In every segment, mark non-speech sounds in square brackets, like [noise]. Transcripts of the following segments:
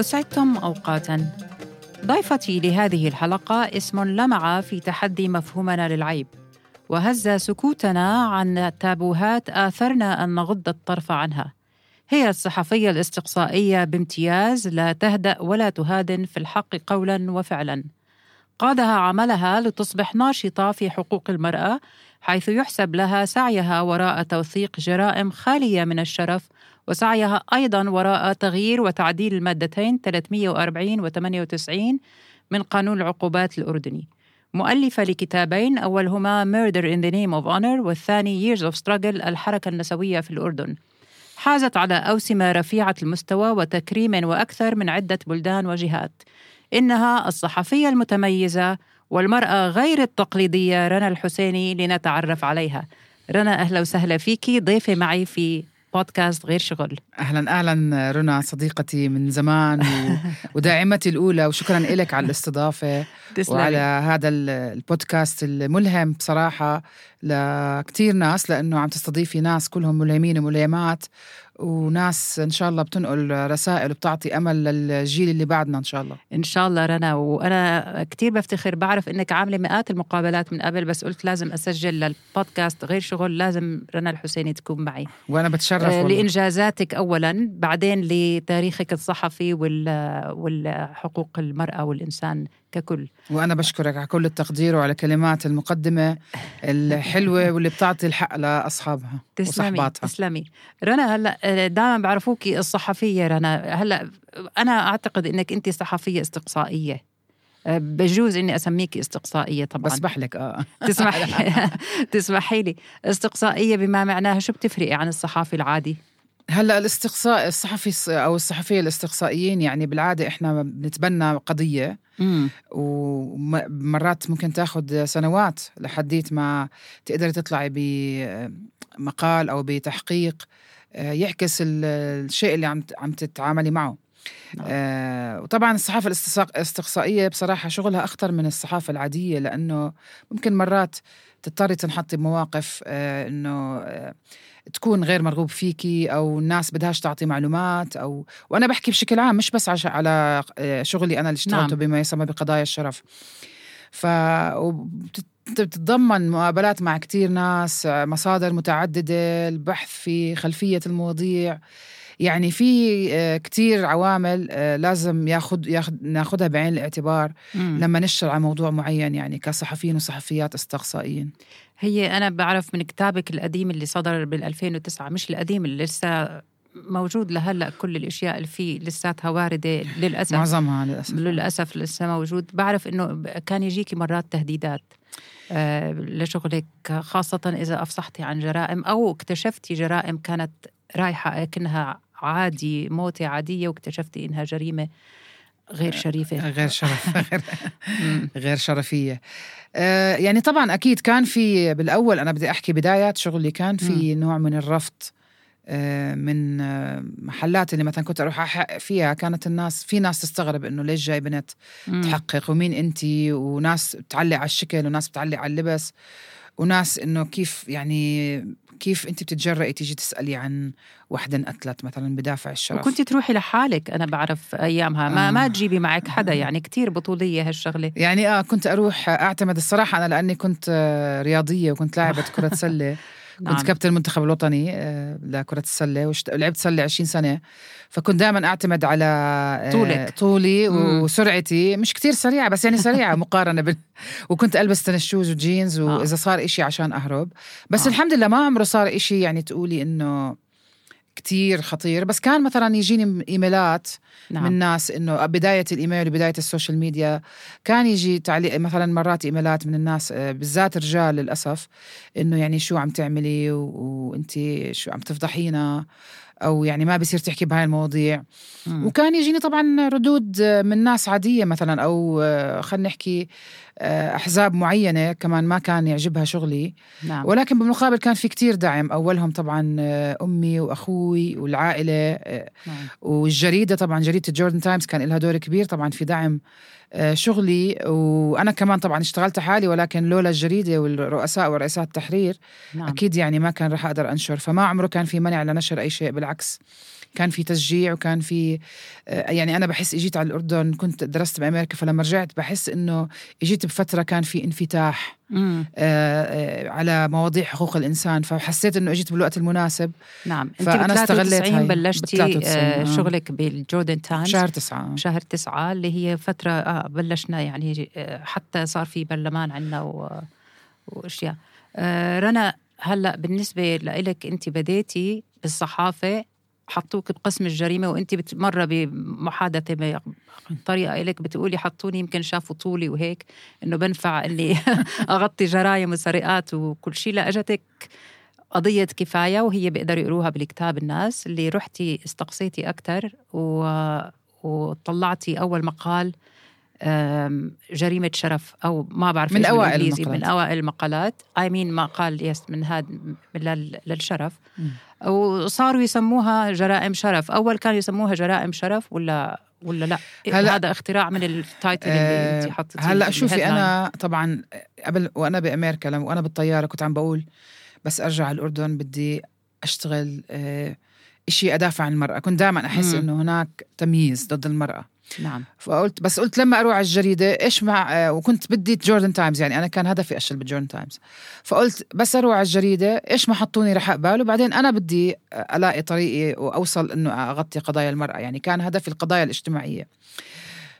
أسعدتم أوقاتا. ضيفتي لهذه الحلقة اسم لمع في تحدي مفهومنا للعيب. وهز سكوتنا عن تابوهات آثرنا أن نغض الطرف عنها. هي الصحفية الاستقصائية بامتياز لا تهدأ ولا تهادن في الحق قولا وفعلا. قادها عملها لتصبح ناشطة في حقوق المرأة حيث يحسب لها سعيها وراء توثيق جرائم خالية من الشرف وسعيها أيضا وراء تغيير وتعديل المادتين 340 و 98 من قانون العقوبات الأردني. مؤلفة لكتابين أولهما Murder in the Name of Honor والثاني Years of Struggle الحركة النسوية في الأردن. حازت على أوسمة رفيعة المستوى وتكريم وأكثر من عدة بلدان وجهات. إنها الصحفية المتميزة والمرأة غير التقليدية رنا الحسيني لنتعرف عليها. رنا أهلا وسهلا فيكي ضيفة معي في بودكاست غير شغل. أهلا أهلا رنا صديقتي من زمان و... [laughs] وداعمتي الأولى وشكرا لك على الاستضافة. وعلى هذا ال- البودكاست الملهم بصراحة لكتير ناس لأنه عم تستضيفي ناس كلهم ملهمين وملهمات. وناس إن شاء الله بتنقل رسائل وبتعطي أمل للجيل اللي بعدنا إن شاء الله إن شاء الله رنا وأنا كتير بفتخر بعرف إنك عاملة مئات المقابلات من قبل بس قلت لازم أسجل للبودكاست غير شغل لازم رنا الحسيني تكون معي وأنا بتشرف آه، والله. لإنجازاتك أولا بعدين لتاريخك الصحفي وال- والحقوق المرأة والإنسان ككل. وأنا بشكرك على كل التقدير وعلى كلمات المقدمة الحلوة [laughs] واللي بتعطي الحق لأصحابها تسلمي وصحباتها. تسلمي. رنا هلا دائما بعرفوكي الصحفية رنا. هلا أنا أعتقد إنك أنت صحفية استقصائية. آه، بجوز إني أسميكي استقصائية طبعا. بسمح لك آه. [laughs] تسمحي [laughs] تسمحي لي. استقصائية بما معناها شو بتفرقي عن الصحافي العادي؟ هلا الاستقصاء الصحفي الص- أو الصحفية الاستقصائيين يعني بالعادة إحنا بنتبنى قضية. ومرات ممكن تاخذ سنوات لحديت ما تقدري تطلعي بمقال أو بتحقيق آه، يعكس ال- الشيء اللي عم عم تتعاملي معه. نعم. آه وطبعا الصحافة الاستقصائية بصراحة شغلها أخطر من الصحافة العادية لأنه ممكن مرات تضطري تنحطي بمواقف آه إنه آه تكون غير مرغوب فيكي أو الناس بدهاش تعطي معلومات أو وأنا بحكي بشكل عام مش بس عش- على آه، شغلي أنا اللي اشتغلته نعم. بما يسمى بقضايا الشرف ف وبت- بتتضمن مقابلات مع كتير ناس مصادر متعددة البحث في خلفية المواضيع يعني في آه، كتير عوامل آه، لازم ياخد ياخد ناخدها بعين الاعتبار مم. لما نشتغل على موضوع معين يعني كصحفيين وصحفيات أستقصائيين هي أنا بعرف من كتابك القديم اللي صدر بال 2009 مش القديم اللي لسه موجود لهلأ كل الأشياء اللي فيه لساتها واردة للأسف. معظمها للأسف. للأسف لسه موجود. بعرف إنه كان يجيكي مرات تهديدات آه، لشغلك خاصة إذا أفصحتي عن جرائم أو اكتشفتي جرائم كانت رايحة كأنها عادي موتة عادية واكتشفتي إنها جريمة. غير شريفة. [laughs] غير شرف. غير. [laughs] [laughs] غير شرفية. آه، يعني طبعا أكيد كان في بالأول أنا بدي أحكي بدايات شغلي كان في نوع من الرفض آه، من آه، محلات اللي مثلا كنت أروح أحقق فيها. كانت الناس في ناس تستغرب إنه ليش جاي بنت. تحقق؟ ومين انتي وناس بتعلق على الشكل وناس بتعلق على اللبس وناس إنه كيف يعني كيف أنت بتتجرئي تيجي تسألي عن وحده انقتلت مثلا بدافع الشرف؟ وكنت تروحي لحالك أنا بعرف أيامها. ما آه. ما تجيبي معك حدا يعني كتير بطولية هالشغلة. يعني آه كنت أروح أعتمد الصراحة أنا لأني كنت آه، رياضية وكنت لاعبة كرة سلة. [laughs] نعم. كنت كابتن المنتخب الوطني آه، لكرة السلة ولعبت سلة 20 سنة فكنت دائما أعتمد على آه، طولك. طولي مم. وسرعتي مش كتير سريعة بس يعني سريعة [laughs] مقارنة بال... وكنت ألبس تنس شوز وجينز. وإذا صار إشي عشان أهرب بس آه. الحمد لله ما عمره صار إشي يعني تقولي إنه كتير خطير بس كان مثلا يجيني إيميلات نعم. من ناس إنه بداية الإيميل وبداية السوشيال ميديا كان يجي تعليق مثلا مرات إيميلات من الناس آه، بالذات رجال للأسف إنه يعني شو عم تعملي وأنت شو عم تفضحينا أو يعني ما بصير تحكي بهاي المواضيع مم. وكان يجيني طبعا ردود من ناس عادية مثلا أو آه، خلينا نحكي آه، أحزاب معينة كمان ما كان يعجبها شغلي. نعم. ولكن بالمقابل كان في كتير دعم. أولهم طبعا آه، أمي وأخوي والعائلة آه، نعم. والجريدة طبعا جريدة جوردن تايمز كان لها دور كبير طبعا في دعم آه، شغلي. وأنا كمان طبعا اشتغلت حالي ولكن لولا الجريدة والرؤساء ورئيسات التحرير نعم. أكيد يعني ما كان رح أقدر أنشر. فما عمره كان في منع لنشر أي شيء بالعكس. كان في تشجيع وكان في آه، يعني أنا بحس إجيت على الأردن كنت درست بأمريكا فلما رجعت بحس إنه إجيت بفترة كان في انفتاح آه آه على مواضيع حقوق الإنسان فحسيت إنه أجيت بالوقت المناسب. نعم. أنت فأنا استغليت هاي. بلشتي آه شغلك بالجوردن تايمز. شهر تسعة. شهر تسعة اللي هي فترة آه بلشنا يعني آه حتى صار في برلمان عندنا وأشياء. آه رنا هلأ بالنسبة لإلك أنت بديتي بالصحافة حطوك بقسم الجريمة وأنت مره بمحادثة بطريقه إلك بتقولي حطوني يمكن شافوا طولي وهيك إنه بنفع إني [laughs] أغطي جرايم وسرقات وكل شيء لا إجتك قضية كفاية وهي بيقدروا يقروها بالكتاب الناس. اللي رحتي استقصيتي أكثر و... وطلعتي أول مقال جريمة شرف أو ما بعرف من أوائل المقالات. من أوائل المقالات. أي مين مقال yes من هذا للشرف. م. وصاروا يسموها جرائم شرف. أول كانوا يسموها جرائم شرف ولا ولا لا؟ هلا هذا اختراع من title اللي آه، انت حطيتيه هلا شوفي أنا طبعا قبل وأنا بأمريكا لما وأنا بالطيارة كنت عم بقول بس أرجع على الأردن بدي أشتغل آه، شيء أدافع عن المرأة. كنت دائما أحس إنه هناك تمييز ضد المرأة. نعم. فقلت بس قلت لما أروح على الجريدة إيش مع آه، وكنت بدي Jordan Times يعني أنا كان هدفي اشتغل بال Jordan Times فقلت بس أروح على الجريدة إيش ما حطوني رح اقبل وبعدين أنا بدي ألاقي طريقي وأوصل إنه أغطي قضايا المرأة يعني كان هدفي القضايا الاجتماعية.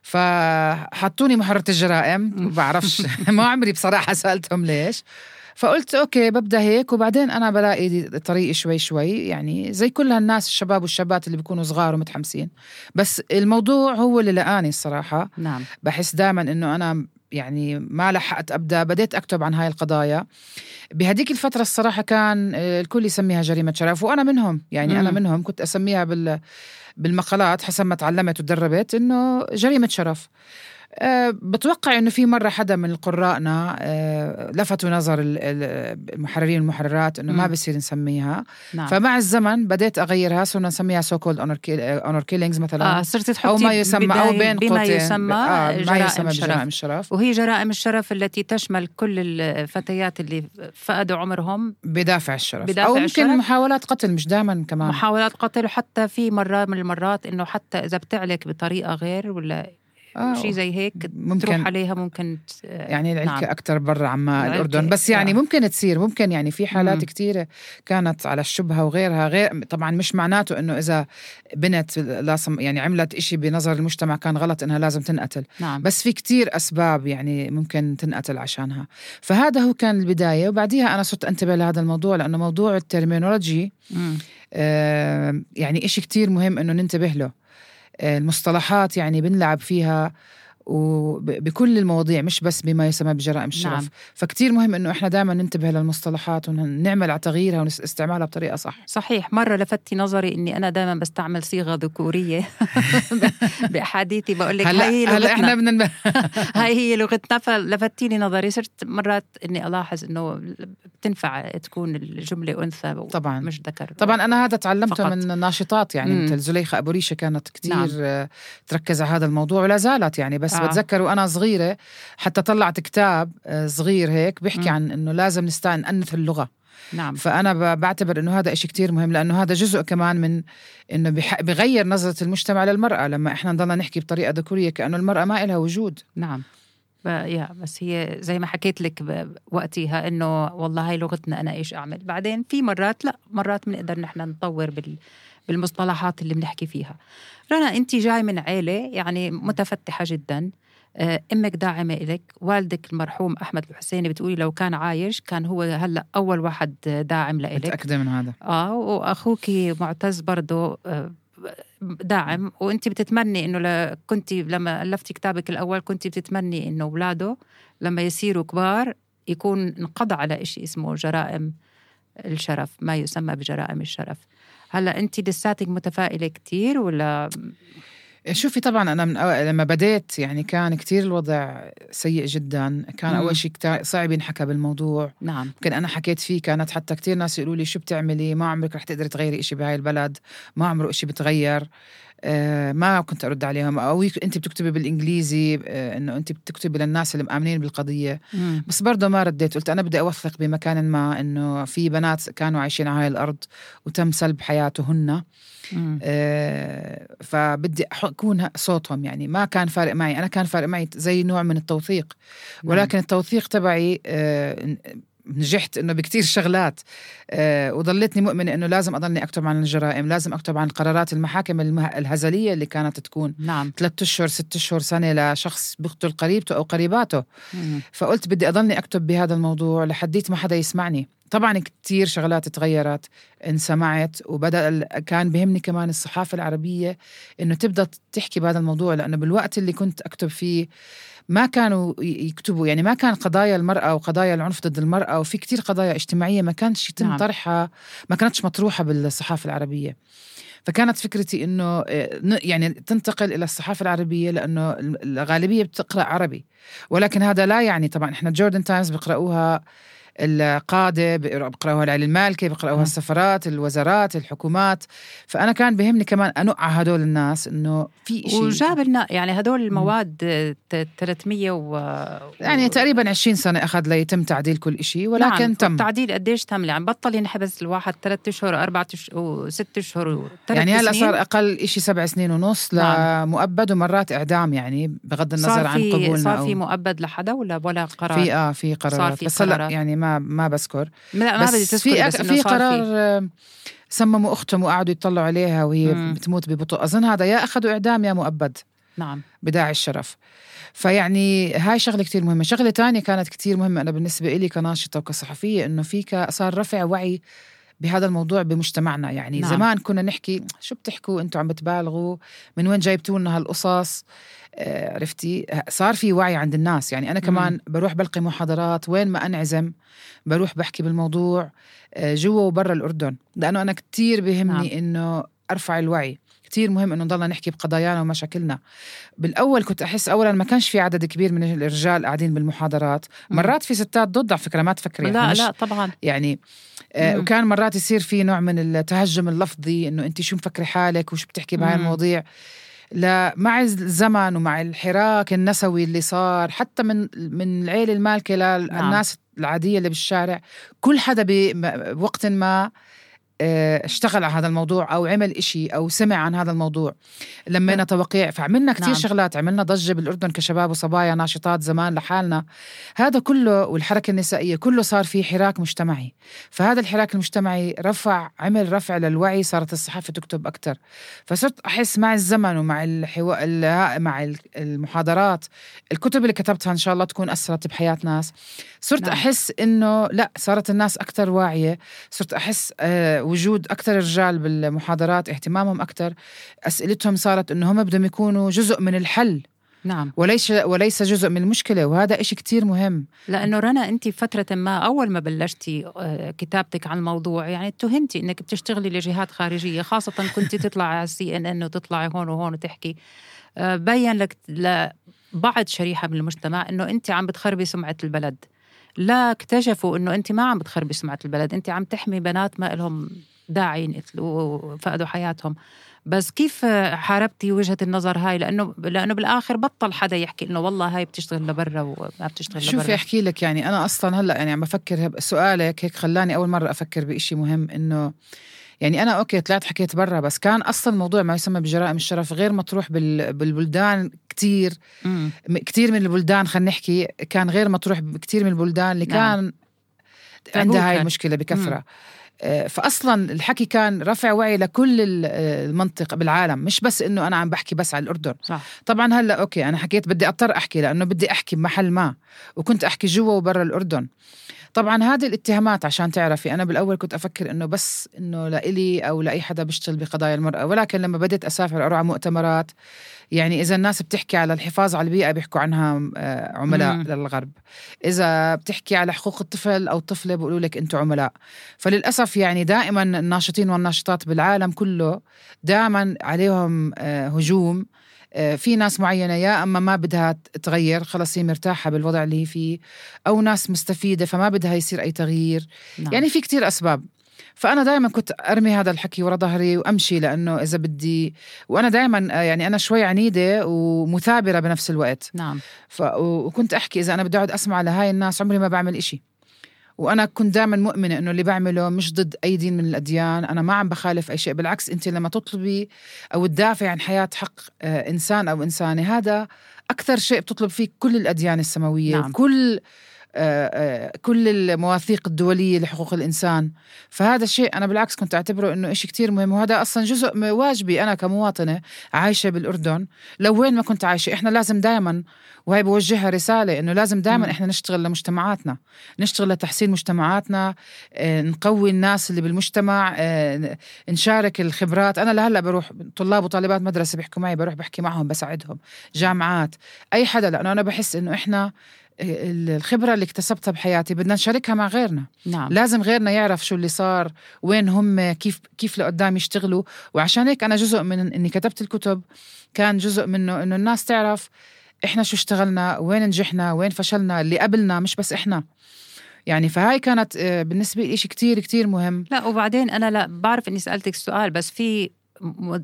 فحطوني محررة الجرائم ما بعرفش. [laughs] ما عمري بصراحة سألتهم ليش. فقلت أوكي ببدأ هيك وبعدين أنا بلاقي طريقي شوي شوي. يعني زي كل هالناس الشباب والشابات اللي بيكونوا صغار ومتحمسين. بس الموضوع هو اللي لقاني الصراحة. نعم. بحس دائما إنه أنا يعني ما لحقت أبدأ بديت أكتب عن هاي القضايا. بهديك الفترة الصراحة كان الكل يسميها جريمة شرف وأنا منهم. يعني مم. أنا منهم. كنت أسميها بال بالمقالات حسب ما تعلمت وتدربت إنه جريمة شرف. أه بتوقع إنه في مرة حدا من قرائنا أه لفتوا نظر المحررين والمحررات إنه ما بصير نسميها. نعم. فمع الزمن بديت أغيرها صرنا نسميها so-called honor killings مثلا. آه صرت تحطي أو ما يسمى أو بين بما يسمى آه ما يسمى جرائم الشرف. وهي جرائم الشرف التي تشمل كل الفتيات اللي فقدوا عمرهم. بدافع الشرف. بدافع أو يمكن محاولات قتل مش دائما كمان. محاولات قتل وحتى في مرة من المرات إنه حتى إذا بتعلك بطريقة غير ولا آه شيء زي هيك ممكن. تروح عليها ممكن يعني العلكة نعم. أكثر برا عما الأردن. بس يعني آه. ممكن تصير ممكن يعني في حالات كثيرة كانت على الشبهة وغيرها غير طبعا مش معناته إنه إذا بنت لازم يعني عملت إشي بنظر المجتمع كان غلط إنها لازم تنقتل. نعم. بس في كتير أسباب يعني ممكن تنقتل عشانها. فهذا هو كان البداية وبعديها أنا صرت أنتبه لهذا الموضوع لأنه موضوع الترمينولوجي آه يعني إشي كتير مهم إنه ننتبه له. المصطلحات يعني بنلعب فيها وبكل المواضيع مش بس بما يسمى بجرائم الشرف. نعم. فكتير مهم إنه إحنا دائما ننتبه للمصطلحات ونعمل على تغييرها ونستعملها بطريقة صح. صحيح. مرة لفتي نظري إني أنا دائما بستعمل صيغة ذكورية. [laughs] بأحاديثي بقول لك هلا هي هلأ إحنا بدنا [laughs] هاي هي لغتنا. فلفتيني نظري صرت مرات إني ألاحظ إنه بتنفع تكون الجملة أنثى طبعا. مش ذكر. طبعا أنا هذا تعلمته فقط. من ناشطات يعني مثل زليخة أبو ريشة كانت كثير نعم. تركز على هذا الموضوع ولا زالت يعني بس آه. بتذكر وأنا صغيرة حتى طلعت كتاب آه، صغير هيك بيحكي م. عن إنه لازم نستعن نأنث اللغة نعم. فأنا بعتبر إنه هذا إشي كتير مهم لأنه هذا جزء كمان من إنه بغير نظرة المجتمع للمرأة لما إحنا نضلنا نحكي بطريقة ذكورية كأنه المرأة ما إلها وجود نعم يا بس هي زي ما حكيت لك وقتها إنه والله هاي لغتنا أنا إيش أعمل بعدين في مرات لا مرات بنقدر نحن نطور بال بالمصطلحات اللي بنحكي فيها. رنا انت جاي من عيلة يعني متفتحة جدا. آه، أمك داعمة إلك والدك المرحوم أحمد الحسيني بتقولي لو كان عايش كان هو هلأ أول واحد داعم لإلك. متأكدة من هذا. آه وأخوك معتز برضه آه، داعم. وأنت بتتمني إنه كنت لما الفتي كتابك الأول كنت بتتمني إنه اولاده لما يصيروا كبار يكون انقضى على إشي اسمه جرائم الشرف ما يسمى بجرائم الشرف. هلا انت لساتك متفائلة كتير ولا؟ شوفي طبعا أنا من أول لما بديت يعني كان كتير الوضع سيء جدا. كان مم. اول شيء صعب ينحكى بالموضوع. نعم. يمكن أنا حكيت فيه كانت حتى كتير ناس يقولوا لي شو بتعملي؟ ما عمرك رح تقدري تغيري إشي بهاي البلد. ما عمره إشي بتغير. ما كنت أرد عليهم. أو أنت بتكتبي بالإنجليزي آه، إنه أنت بتكتبي للناس اللي مآمنين بالقضية. مم. بس برضه ما رديت. قلت أنا بدي أوثق بمكان ما إنه في بنات كانوا عايشين على هاي الأرض وتم سلب حياتهن. مم. آه، فبدي أكون صوتهم يعني. ما كان فارق معي. أنا كان فارق معي زي نوع من التوثيق. ولكن التوثيق تبعي آه، نجحت إنه بكتير شغلات آه، وضلتني مؤمنة إنه لازم أضلني أكتب عن الجرائم لازم أكتب عن قرارات المحاكم المه- الهزلية اللي كانت تكون نعم. ثلاثة أشهر ست أشهر سنة لشخص بيقتل قريبته أو قريباته. مم. فقلت بدي أضلني أكتب بهذا الموضوع لحديت ما حدا يسمعني. طبعا كتير شغلات تغيرت انسمعت وبدأ كان بهمني كمان الصحافة العربية إنه تبدأ تحكي بهذا الموضوع لأنه بالوقت اللي كنت أكتب فيه ما كانوا يكتبوا يعني ما كان قضايا المرأة وقضايا العنف ضد المرأة وفي كتير قضايا اجتماعية ما كانش يتم نعم. طرحها ما كانتش مطروحة بالصحافة العربية فكانت فكرتي إنه آه، يعني تنتقل إلى الصحافة العربية لأنه الغالبية بتقرأ عربي ولكن هذا لا يعني طبعا إحنا جوردن تايمز بيقرأوها القادة بيقرأوها المالكي بيقرأوها مم. السفارات الوزارات الحكومات فأنا كان بهمني كمان انقع هدول الناس إنه في شيء وجاب لنا يعني هدول المواد ت- 300 و يعني تقريبا 20 سنة أخذ ليتم تعديل كل شيء ولكن نعم. تم التعديل قديش تم يعني بطل ينحبس الواحد ثلاث أشهر أربع أشهر وست اشهر يعني هلأ. صار أقل شيء سبع سنين ونص نعم. لمؤبد ومرات إعدام يعني بغض النظر صار عن قبولنا صار في مؤبد لحدا ولا ولا قرار في آه في قرارات في بس هلأ. يعني ما ما بذكر. لا ما بدي بس تذكري في بس إنه في قرار آه، سمموا أختهم وقعدوا يطلعوا عليها وهي مم. بتموت ببطء. أظن هذا يا أخذوا إعدام يا مؤبد. نعم. بداعي الشرف. فيعني هاي شغلة كتير مهمة. شغلة تانية كانت كتير مهمة أنا بالنسبة إلي كناشطة وكصحفية إنه في صار رفع وعي بهذا الموضوع بمجتمعنا. يعني نعم. زمان كنا نحكي شو بتحكوا؟ أنتم عم بتبالغوا. من وين جايبتوا لنا هالقصص؟ آه، عرفتي؟ صار في وعي عند الناس. يعني أنا كمان بروح بلقي محاضرات وين ما أنعزم بروح بحكي بالموضوع آه، جوا وبرا الأردن. لأنه أنا كتير بهمني نعم. إنه أرفع الوعي. كتير مهم إنه نضلنا نحكي بقضايانا ومشاكلنا. بالأول كنت أحس اولا ما كانش في عدد كبير من الرجال قاعدين بالمحاضرات. مم. مرات في ستات ضد على فكرة ما تفكري. لا مش- لا طبعا. يعني آه مم. وكان مرات يصير في نوع من التهجم اللفظي إنه أنت شو مفكري حالك وشو بتحكي بهاي. المواضيع لا مع الزمن ومع الحراك النسوي اللي صار حتى من من العيلة المالكة للناس العادية اللي بالشارع كل حدا بوقت ما آه، اشتغل على هذا الموضوع أو عمل إشي أو سمع عن هذا الموضوع لمينا توقيع فعملنا كتير نعم. نعم. شغلات عملنا ضجة بالأردن كشباب وصبايا ناشطات زمان لحالنا هذا كله والحركة النسائية كله صار في حراك مجتمعي فهذا الحراك المجتمعي رفع عمل رفع للوعي صارت الصحافة تكتب أكثر فصرت أحس مع الزمن ومع الحوا... ال- مع ال- المحاضرات الكتب اللي كتبتها إن شاء الله تكون أثرت بحياة ناس صرت نعم. نعم. أحس إنه لا صارت الناس أكثر واعية صرت أحس آه وجود أكثر رجال بالمحاضرات اهتمامهم أكثر أسئلتهم صارت إنه هم بدهم يكونوا جزء من الحل. نعم. وليس وليس جزء من المشكلة وهذا إشي كتير مهم. لأنه رنا انت فترة ما أول ما بلشتي آه، كتابتك عن الموضوع يعني اتهمتي إنك بتشتغلي لجهات خارجية خاصة كنت تطلعي على السي ان ان وتطلعي هون وهون وتحكي. آه، بين لك لبعض شريحة من المجتمع إنه انت عم بتخربي سمعة البلد. لا اكتشفوا إنه أنت ما عم بتخربي سمعة البلد. أنت عم تحمي بنات ما لهم داعي ينقتلوا وفقدوا حياتهم. بس كيف حاربتي وجهة النظر هاي؟ لأنه لأنه بالآخر بطل حدا يحكي إنه والله هاي بتشتغل لبرا وما بتشتغل لبرا. شوفي أحكي لك يعني أنا أصلا هلأ يعني عم بفكر سؤالك هيك خلاني أول مرة أفكر بإشي مهم إنه يعني أنا okay طلعت حكيت برا بس كان أصلا موضوع ما يسمى بجرائم الشرف غير مطروح بال- بالبلدان كتير مم. كتير من البلدان خلينا نحكي كان غير مطروح بكتير من البلدان اللي نعم. كان تابو عندها هاي. المشكلة بكثرة آه، فاصلا الحكي كان رفع وعي لكل آه، المنطقة بالعالم مش بس إنه أنا عم بحكي بس على الأردن صح طبعا هلأ okay أنا حكيت بدي أضطر أحكي لأنه بدي أحكي بمحل ما وكنت أحكي جوا وبرا الأردن طبعا هذه الاتهامات عشان تعرفي أنا بالأول كنت أفكر إنه بس إنه لإلي أو لأي حدا بيشتغل بقضايا المرأة ولكن لما بديت أسافر أروح على مؤتمرات يعني إذا الناس بتحكي على الحفاظ على البيئة بيحكوا عنها آه، عملاء مم. للغرب. إذا بتحكي على حقوق الطفل أو الطفله بيقولوا لك أنتم عملاء. فللأسف يعني دائما الناشطين والناشطات بالعالم كله دائما عليهم آه، هجوم. آه، في ناس معينة يا أما ما بدها تغير خلص هي مرتاحة بالوضع اللي هي فيه أو ناس مستفيدة فما بدها يصير أي تغيير. نعم. يعني في كتير أسباب. فأنا دائما كنت أرمي هذا الحكي ورا ظهري وأمشي لأنه إذا بدي وأنا دائما يعني أنا شوي عنيدة ومثابرة بنفس الوقت. نعم. ف... وكنت أحكي إذا أنا بدي أقعد أسمع لهاي الناس عمري ما بعمل إشي. وأنا كنت دائما مؤمنة إنه اللي بعمله مش ضد أي دين من الأديان أنا ما عم بخالف أي شيء بالعكس أنت لما تطلبي أو تدافعي عن حياة حق آه، إنسان أو إنسانة هذا أكثر شيء بتطلب فيه كل الأديان السماوية نعم. كل آه، آه، كل المواثيق الدولية لحقوق الإنسان. فهذا الشيء أنا بالعكس كنت أعتبره أنه إشي كتير مهم وهذا أصلا جزء واجبي أنا كمواطنة عايشة بالأردن. لو وين ما كنت عايشة إحنا لازم دائما وهي بوجهها رسالة إنه لازم دائما إحنا نشتغل لمجتمعاتنا. نشتغل لتحسين مجتمعاتنا آه، نقوي الناس اللي بالمجتمع نشارك الخبرات. أنا لهلأ بروح طلاب وطالبات مدرسة بيحكوا معي بروح بحكي معهم بساعدهم. جامعات أي حدا لأنه أنا بحس إنه إحنا الخبرة اللي اكتسبتها بحياتي بدنا نشاركها مع غيرنا. نعم. لازم غيرنا يعرف شو اللي صار وين هم كيف كيف لقدام يشتغلوا. وعشان هيك أنا جزء من إني كتبت الكتب كان جزء منه إنه الناس تعرف إحنا شو اشتغلنا وين نجحنا وين فشلنا اللي قبلنا مش بس إحنا. يعني فهاي كانت آه، بالنسبة لي شيء كتير كتير مهم. لا وبعدين أنا لا بعرف إني سألتك السؤال بس في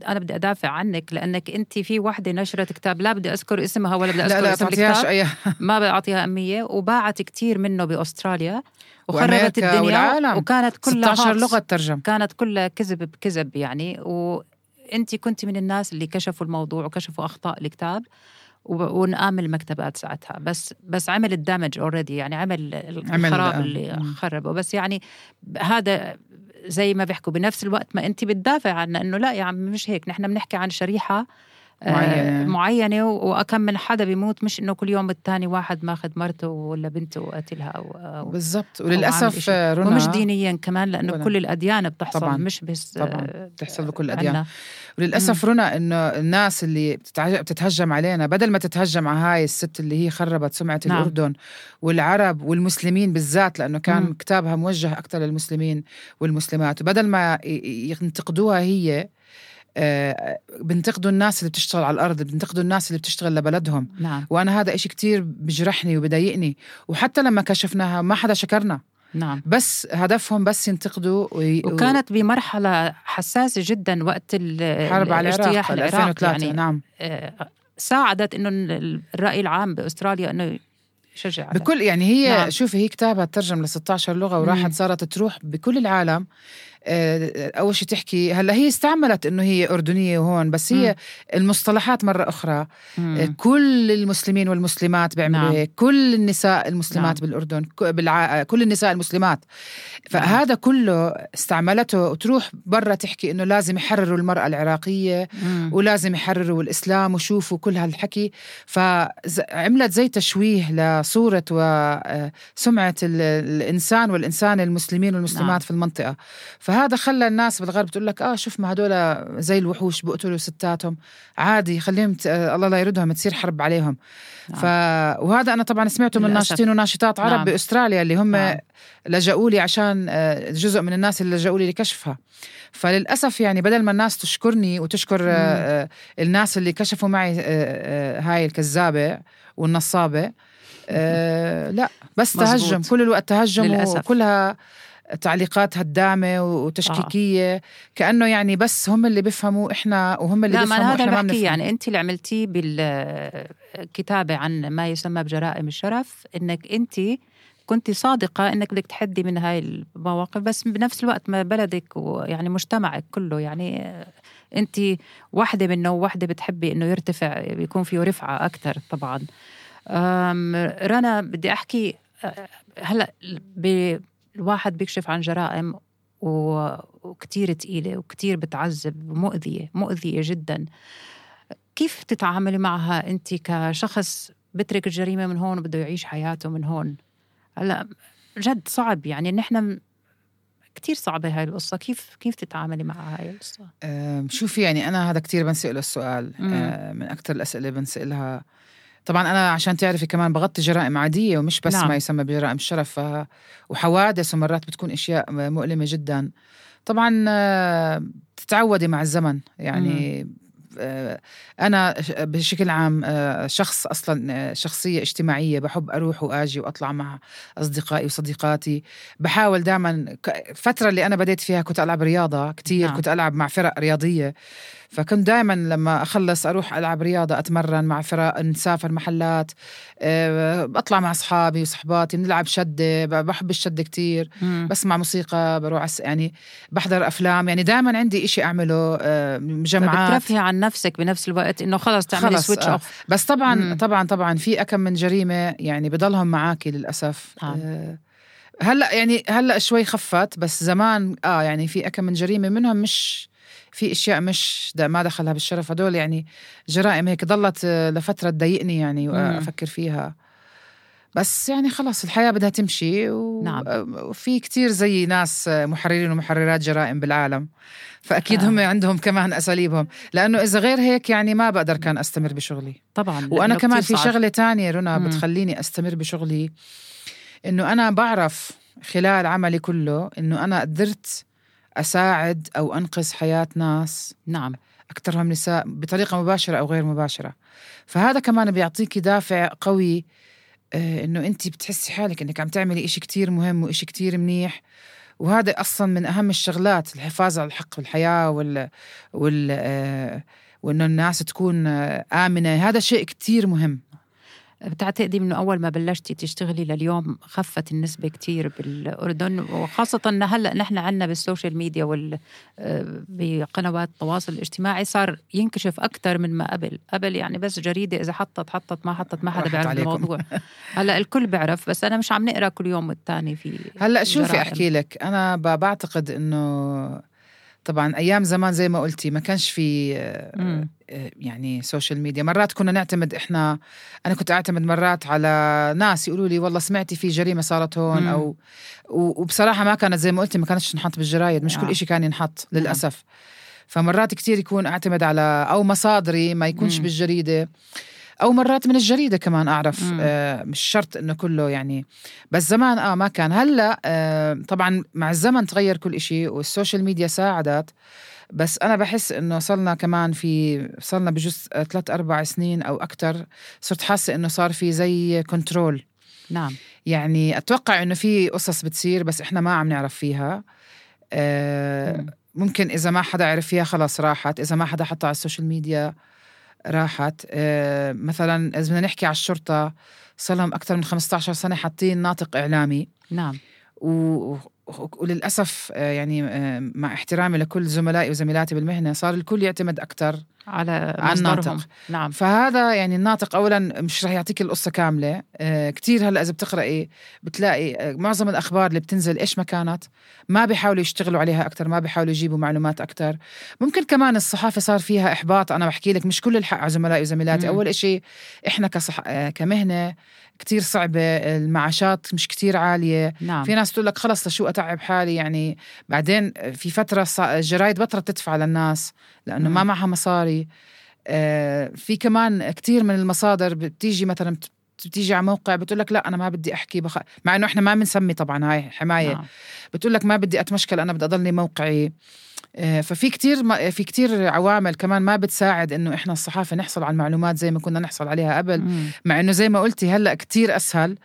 أنا بدي أدافع عنك لأنك أنت في وحدة نشرت كتاب. لا بدي أذكر اسمها ولا بدي أذكر لا لا اسم الكتاب. أي... [laughs] ما بعطيها اهميه وباعت كتير منه بأستراليا. وخربت الدنيا. والعالم. وكانت كلها 16 لغة ترجم كانت كلها كذب بكذب يعني. وأنت كنت من الناس اللي كشفوا الموضوع وكشفوا أخطاء الكتاب. ونآمن المكتبات ساعتها. بس بس عمل الدمج already يعني عمل الخراب آه. اللي خربه. بس يعني هذا زي ما بيحكوا بنفس الوقت ما انت بتدافع عنا انه لا يا عم مش هيك نحن بنحكي عن شريحة معينة, معينة وأكم من حدا بيموت مش إنه كل يوم الثاني واحد ماخذ مرته ولا بنته وقتلها أو بالضبط. وللأسف رنا ومش دينيا كمان لأنه كل الأديان بتحصل طبعا. مش بس طبعا. بتحصل بكل الأديان. وللأسف رنا إنه الناس اللي بتتهجم علينا بدل ما تتهجم على هاي الست اللي هي خربت سمعة نعم. الأردن والعرب والمسلمين بالذات لأنه كان مم. كتابها موجه أكثر للمسلمين والمسلمات. وبدل ما ينتقدوها هي آه، بنتقدوا الناس اللي بتشتغل على الأرض بنتقدوا الناس اللي بتشتغل لبلدهم. نعم. وأنا هذا إشي كتير بجرحني وبضايقني. وحتى لما كشفناها ما حدا شكرنا. نعم. بس هدفهم بس ينتقدوا وي... وكانت بمرحلة حساسة جدا وقت الحرب على العراق 2003 يعني نعم. آه، ساعدت إنه الرأي العام بأستراليا إنه يشجع بكل يعني هي نعم. شوفي هي كتابها ترجم ل 16 لغة وراحت صارت تروح بكل العالم. آه، أول شيء تحكي هلأ هي استعملت إنه هي أردنية وهون بس هي م. المصطلحات مرة أخرى م. آه، كل المسلمين والمسلمات بيعملوا نعم. هيك كل النساء المسلمات نعم. بالأردن بالع... كل النساء المسلمات فهذا نعم. كله استعملته وتروح برا تحكي إنه لازم يحرروا المرأة العراقية م. ولازم يحرروا الإسلام وشوفوا كل هالحكي فعملت زي تشويه لصورة وسمعه الإنسان والإنسان المسلمين والمسلمات نعم. في المنطقة فهذا خلى الناس بالغرب تقول لك آه شوف ما هدول زي الوحوش بقتلوا ستاتهم عادي خليهم ت... الله لا يردهم تصير حرب عليهم نعم. ف... وهذا أنا طبعا سمعته من ناشطين وناشطات عرب نعم. بأستراليا اللي هم نعم. لجأوا لي عشان آه، جزء من الناس اللي لجأوا لي لكشفها فللأسف يعني بدل ما الناس تشكرني وتشكر مم. آه، الناس اللي كشفوا معي آه، هاي الكذابة والنصابة لا بس مزبوط. تهجم كل الوقت تهجم للأسف. وكلها تعليقات هدامه وتشكيكية. آه. كأنه يعني بس هم اللي بيفهموا إحنا وهم اللي لا بيفهموا ما هذا إحنا بحكي يعني أنت اللي عملتيه بالكتابة عن ما يسمى بجرائم الشرف إنك أنت كنت صادقة إنك بدك تحدي من هاي المواقف بس بنفس الوقت ما بلدك ويعني مجتمعك كله. يعني أنت واحدة منه وواحدة بتحبي إنه يرتفع يكون فيه رفعة أكثر طبعا. رنا بدي أحكي هلأ الواحد بيكشف عن جرائم وكتير تقيلة وكتير بتعذب ومؤذية مؤذية جدا. كيف تتعاملي معها أنت كشخص بترك الجريمة من هون وبده يعيش حياته من هون؟ هلا جد صعب يعني نحن كتير صعبة هاي القصة. كيف كيف تتعاملي مع هاي القصة؟ شوفي يعني أنا هذا كتير بنسأله السؤال. من أكثر الأسئلة بنسألها طبعا أنا عشان تعرفي كمان بغطي جرائم عادية ومش بس نعم. ما يسمى بجرائم الشرف ف... وحوادث ومرات بتكون أشياء مؤلمة جدا. طبعا تتعودي مع الزمن. يعني آه، أنا بشكل عام آه، شخص أصلا آه، شخصية اجتماعية بحب أروح وآجي وأطلع مع أصدقائي وصديقاتي. بحاول دائما الفترة اللي أنا بديت فيها كنت ألعب رياضة كتير نعم. كنت ألعب مع فرق رياضية. فكنت دائما لما أخلص أروح ألعب رياضة أتمرن مع فرق نسافر محلات بطلع مع أصحابي وصحباتي بنلعب شده بحب الشده كتير بسمع موسيقى بروح يعني بحضر أفلام يعني دائما عندي إشي أعمله مجمعات بترفهي عن نفسك بنفس الوقت إنه خلص تعملي switch off آه. بس طبعا مم. طبعا طبعا في أكم من جريمة يعني بضلهم معاكي للأسف آه. هلأ يعني هلأ شوي خفت بس زمان آه يعني في أكم من جريمة منهم مش في أشياء مش ما دخلها بالشرف. هدول يعني جرائم هيك ضلت آه، لفترة تضايقني يعني وأفكر فيها. بس يعني خلاص الحياة بدها تمشي و... نعم. وفي كتير زي ناس محررين ومحررات جرائم بالعالم. فأكيد آه. هم عندهم كمان أساليبهم. لأنه إذا غير هيك يعني ما بقدر كان أستمر بشغلي. طبعا وأنا كمان في شغلة تانية رنا مم. بتخليني أستمر بشغلي إنه أنا بعرف خلال عملي كله إنه أنا قدرت أساعد أو أنقذ حياة ناس. نعم أكثرهم نساء بطريقة مباشرة أو غير مباشرة. فهذا كمان بيعطيكي دافع قوي آه، إنه انت بتحسي حالك إنك عم تعملي إشي كتير مهم وإشي كتير منيح. وهذا أصلا من أهم الشغلات الحفاظ على الحق والحياة وال وال آه، وإنه الناس تكون آمنة. هذا شيء كتير مهم. بتعتقدي إنه أول ما بلشتي تشتغلي لليوم خفت النسبة كتير بالأردن؟ وخاصة إن هلأ نحن عندنا بالسوشيال ميديا وال آه، بقنوات التواصل الاجتماعي صار ينكشف أكثر من ما قبل. قبل يعني بس جريدة إذا حطت حطت ما حطت ما حدا بيعرف الموضوع. هلأ الكل بيعرف بس أنا مش عم نقرأ كل يوم والتاني في هلأ شوفي أحكي لك؟ أنا بعتقد إنه طبعا أيام زمان زي ما قلتي ما كانش في آه، آه، يعني social media مرات كنا نعتمد إحنا أنا كنت أعتمد مرات على ناس يقولوا لي والله سمعتي في جريمة صارت هون أو وبصراحة ما كانت زي ما قلتي ما كانتش تنحط بالجرايد مش آه. كل شيء كان ينحط. للأسف فمرات كتير يكون أعتمد على أو مصادري ما يكونش مم. بالجريدة أو مرات من الجريدة كمان أعرف. آه مش شرط إنه كله يعني. بس زمان آه ما كان. هلأ آه طبعا مع الزمن تغير كل إشي وال social media ساعدت. بس أنا بحس إنه صرنا كمان في صرنا بجزء ثلاث أربع سنين أو أكثر صرت حاسة إنه صار في زي control نعم. يعني أتوقع إنه في قصص بتصير بس إحنا ما عم نعرف فيها. آه ممكن إذا ما حدا عرف فيها خلاص راحت. إذا ما حدا حطها على ال social media راحت. آه مثلا إذا بدنا نحكي على الشرطة صار لهم أكثر من 15 سنة حاطين ناطق إعلامي. نعم. و وللأسف آه، يعني آه، مع احترامي لكل زملائي وزميلاتي بالمهنة صار الكل يعتمد أكثر على على الناطق نعم. فهذا يعني الناطق اولا مش رح يعطيك القصة كاملة. آه كثير هلأ إذا بتقرأي بتلاقي معظم الأخبار اللي بتنزل إيش ما كانت ما بيحاولوا يشتغلوا عليها أكثر ما بيحاولوا يجيبوا معلومات أكثر ممكن كمان الصحافة صار فيها إحباط أنا بحكي لك مش كل الحق على زملائي وزميلاتي. أول شيء إحنا كصح... كمهنة كتير صعبة المعاشات مش كتير عالية نعم. في ناس تقول لك خلص لشو أتعب حالي يعني بعدين في فترة الجرايد بطلت تدفع للناس لأنه مم. ما معها مصاري آه في كمان كتير من المصادر بتيجي مثلا بتيجي على موقع بتقول لك لا أنا ما بدي أحكي بخ... مع إنه إحنا ما بنسمي طبعا هاي حماية نعم. بتقول لك ما بدي أتمشكل أنا بدي أضلني موقعي ففي كتير في كتير عوامل كمان ما بتساعد إنه إحنا الصحافة نحصل على المعلومات زي ما كنا نحصل عليها قبل. مم. مع إنه زي ما قلتي هلأ كتير أسهل.